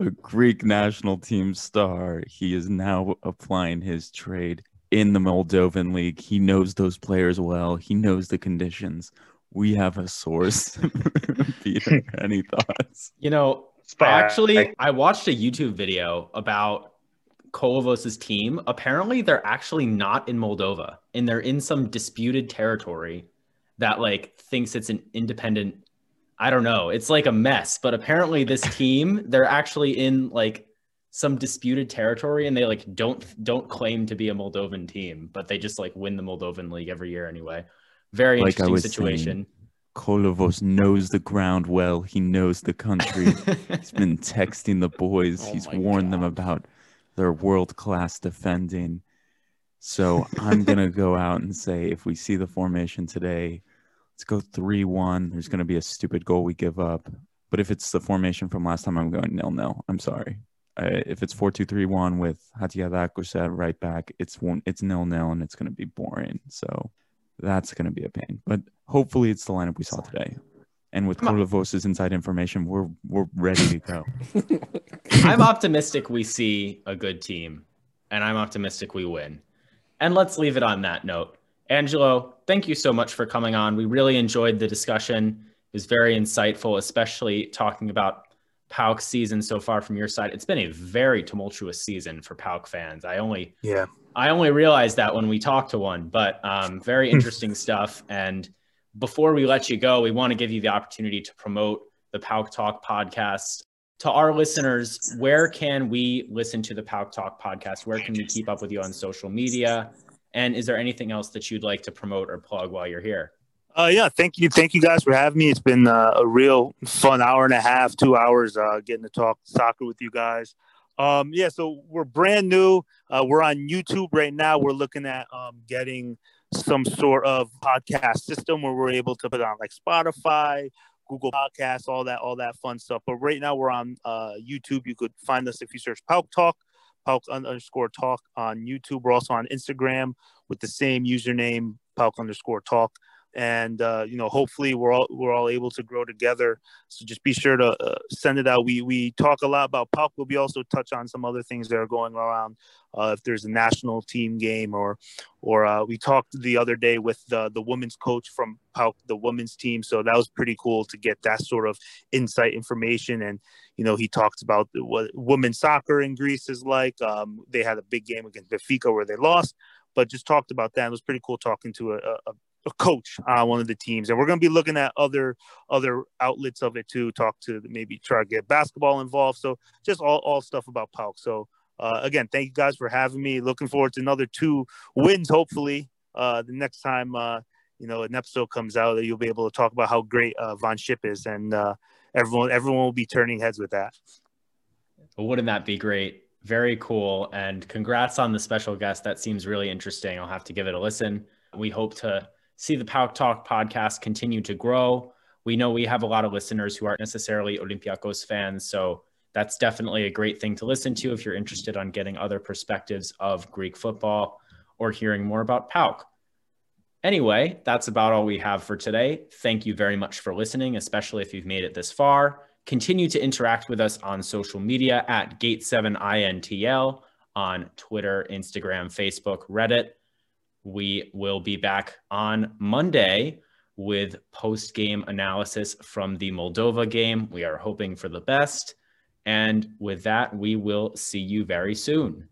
A Greek national team star. He is now applying his trade in the Moldovan league. He knows those players well. He knows the conditions. We have a source. Peter, any thoughts? You know, actually, I watched a YouTube video about Kolovos's team, apparently they're actually not in Moldova and they're in some disputed territory that like thinks it's an independent I don't know. It's like a mess, but apparently this team, they're actually in like some disputed territory and they like don't don't claim to be a Moldovan team, but they just like win the Moldovan league every year anyway. Very like interesting situation. Saying, Kolovos knows the ground well. He knows the country. He's been texting the boys. Oh He's warned God. them about their world class defending. So I'm going to go out and say if we see the formation today, let's go 3 1. There's going to be a stupid goal we give up. But if it's the formation from last time, I'm going nil nil. I'm sorry. Uh, if it's 4 2 3 1 with at right back, it's one, it's nil nil and it's going to be boring. So that's going to be a pain. But hopefully it's the lineup we saw today. And with Kolovos's inside information, we're we're ready to go. I'm optimistic we see a good team, and I'm optimistic we win. And let's leave it on that note. Angelo, thank you so much for coming on. We really enjoyed the discussion. It was very insightful, especially talking about PAOK's season so far from your side. It's been a very tumultuous season for PAOK fans. I only yeah I only realized that when we talked to one, but um, very interesting stuff. And before we let you go, we want to give you the opportunity to promote the PAOK Talk podcast. To our listeners, where can we listen to the PAOK Talk podcast? Where can we keep up with you on social media? And is there anything else that you'd like to promote or plug while you're here? Uh, yeah, thank you, thank you guys for having me. It's been uh, a real fun hour and a half, two hours, uh, getting to talk soccer with you guys. Um, yeah, so we're brand new. Uh, we're on YouTube right now. We're looking at um, getting some sort of podcast system where we're able to put on like Spotify, Google Podcasts, all that, all that fun stuff. But right now we're on uh, YouTube. You could find us if you search PAOK Talk, PAOK underscore Talk on YouTube. We're also on Instagram with the same username, PAOK underscore Talk and uh, you know hopefully we're all we're all able to grow together. So just be sure to uh, send it out. We we talk a lot about PAOK but we also touch on some other things that are going around uh, if there's a national team game or or uh, we talked the other day with the the women's coach from PAOK the women's team. So that was pretty cool to get that sort of insight information. And you know he talks about what women's soccer in Greece is like. Um, they had a big game against Benfica where they lost but just talked about that. It was pretty cool talking to a, a coach on one of the teams, and we're going to be looking at other other outlets of it too. Talk to maybe try to get basketball involved. So just all all stuff about PAOK. So uh, again, thank you guys for having me. Looking forward to another two wins. Hopefully, uh, the next time uh, you know an episode comes out, you'll be able to talk about how great uh, Van Schip is, and uh, everyone everyone will be turning heads with that. Wouldn't that be great? Very cool. And congrats on the special guest. That seems really interesting. I'll have to give it a listen. We hope to see the PAOK Talk podcast continue to grow. We know we have a lot of listeners who aren't necessarily Olympiacos fans, so that's definitely a great thing to listen to if you're interested on getting other perspectives of Greek football or hearing more about PAOK. Anyway, that's about all we have for today. Thank you very much for listening, especially if you've made it this far. Continue to interact with us on social media at Gate7INTL on Twitter, Instagram, Facebook, Reddit. We will be back on Monday with post game analysis from the Moldova game. We are hoping for the best. And with that, we will see you very soon.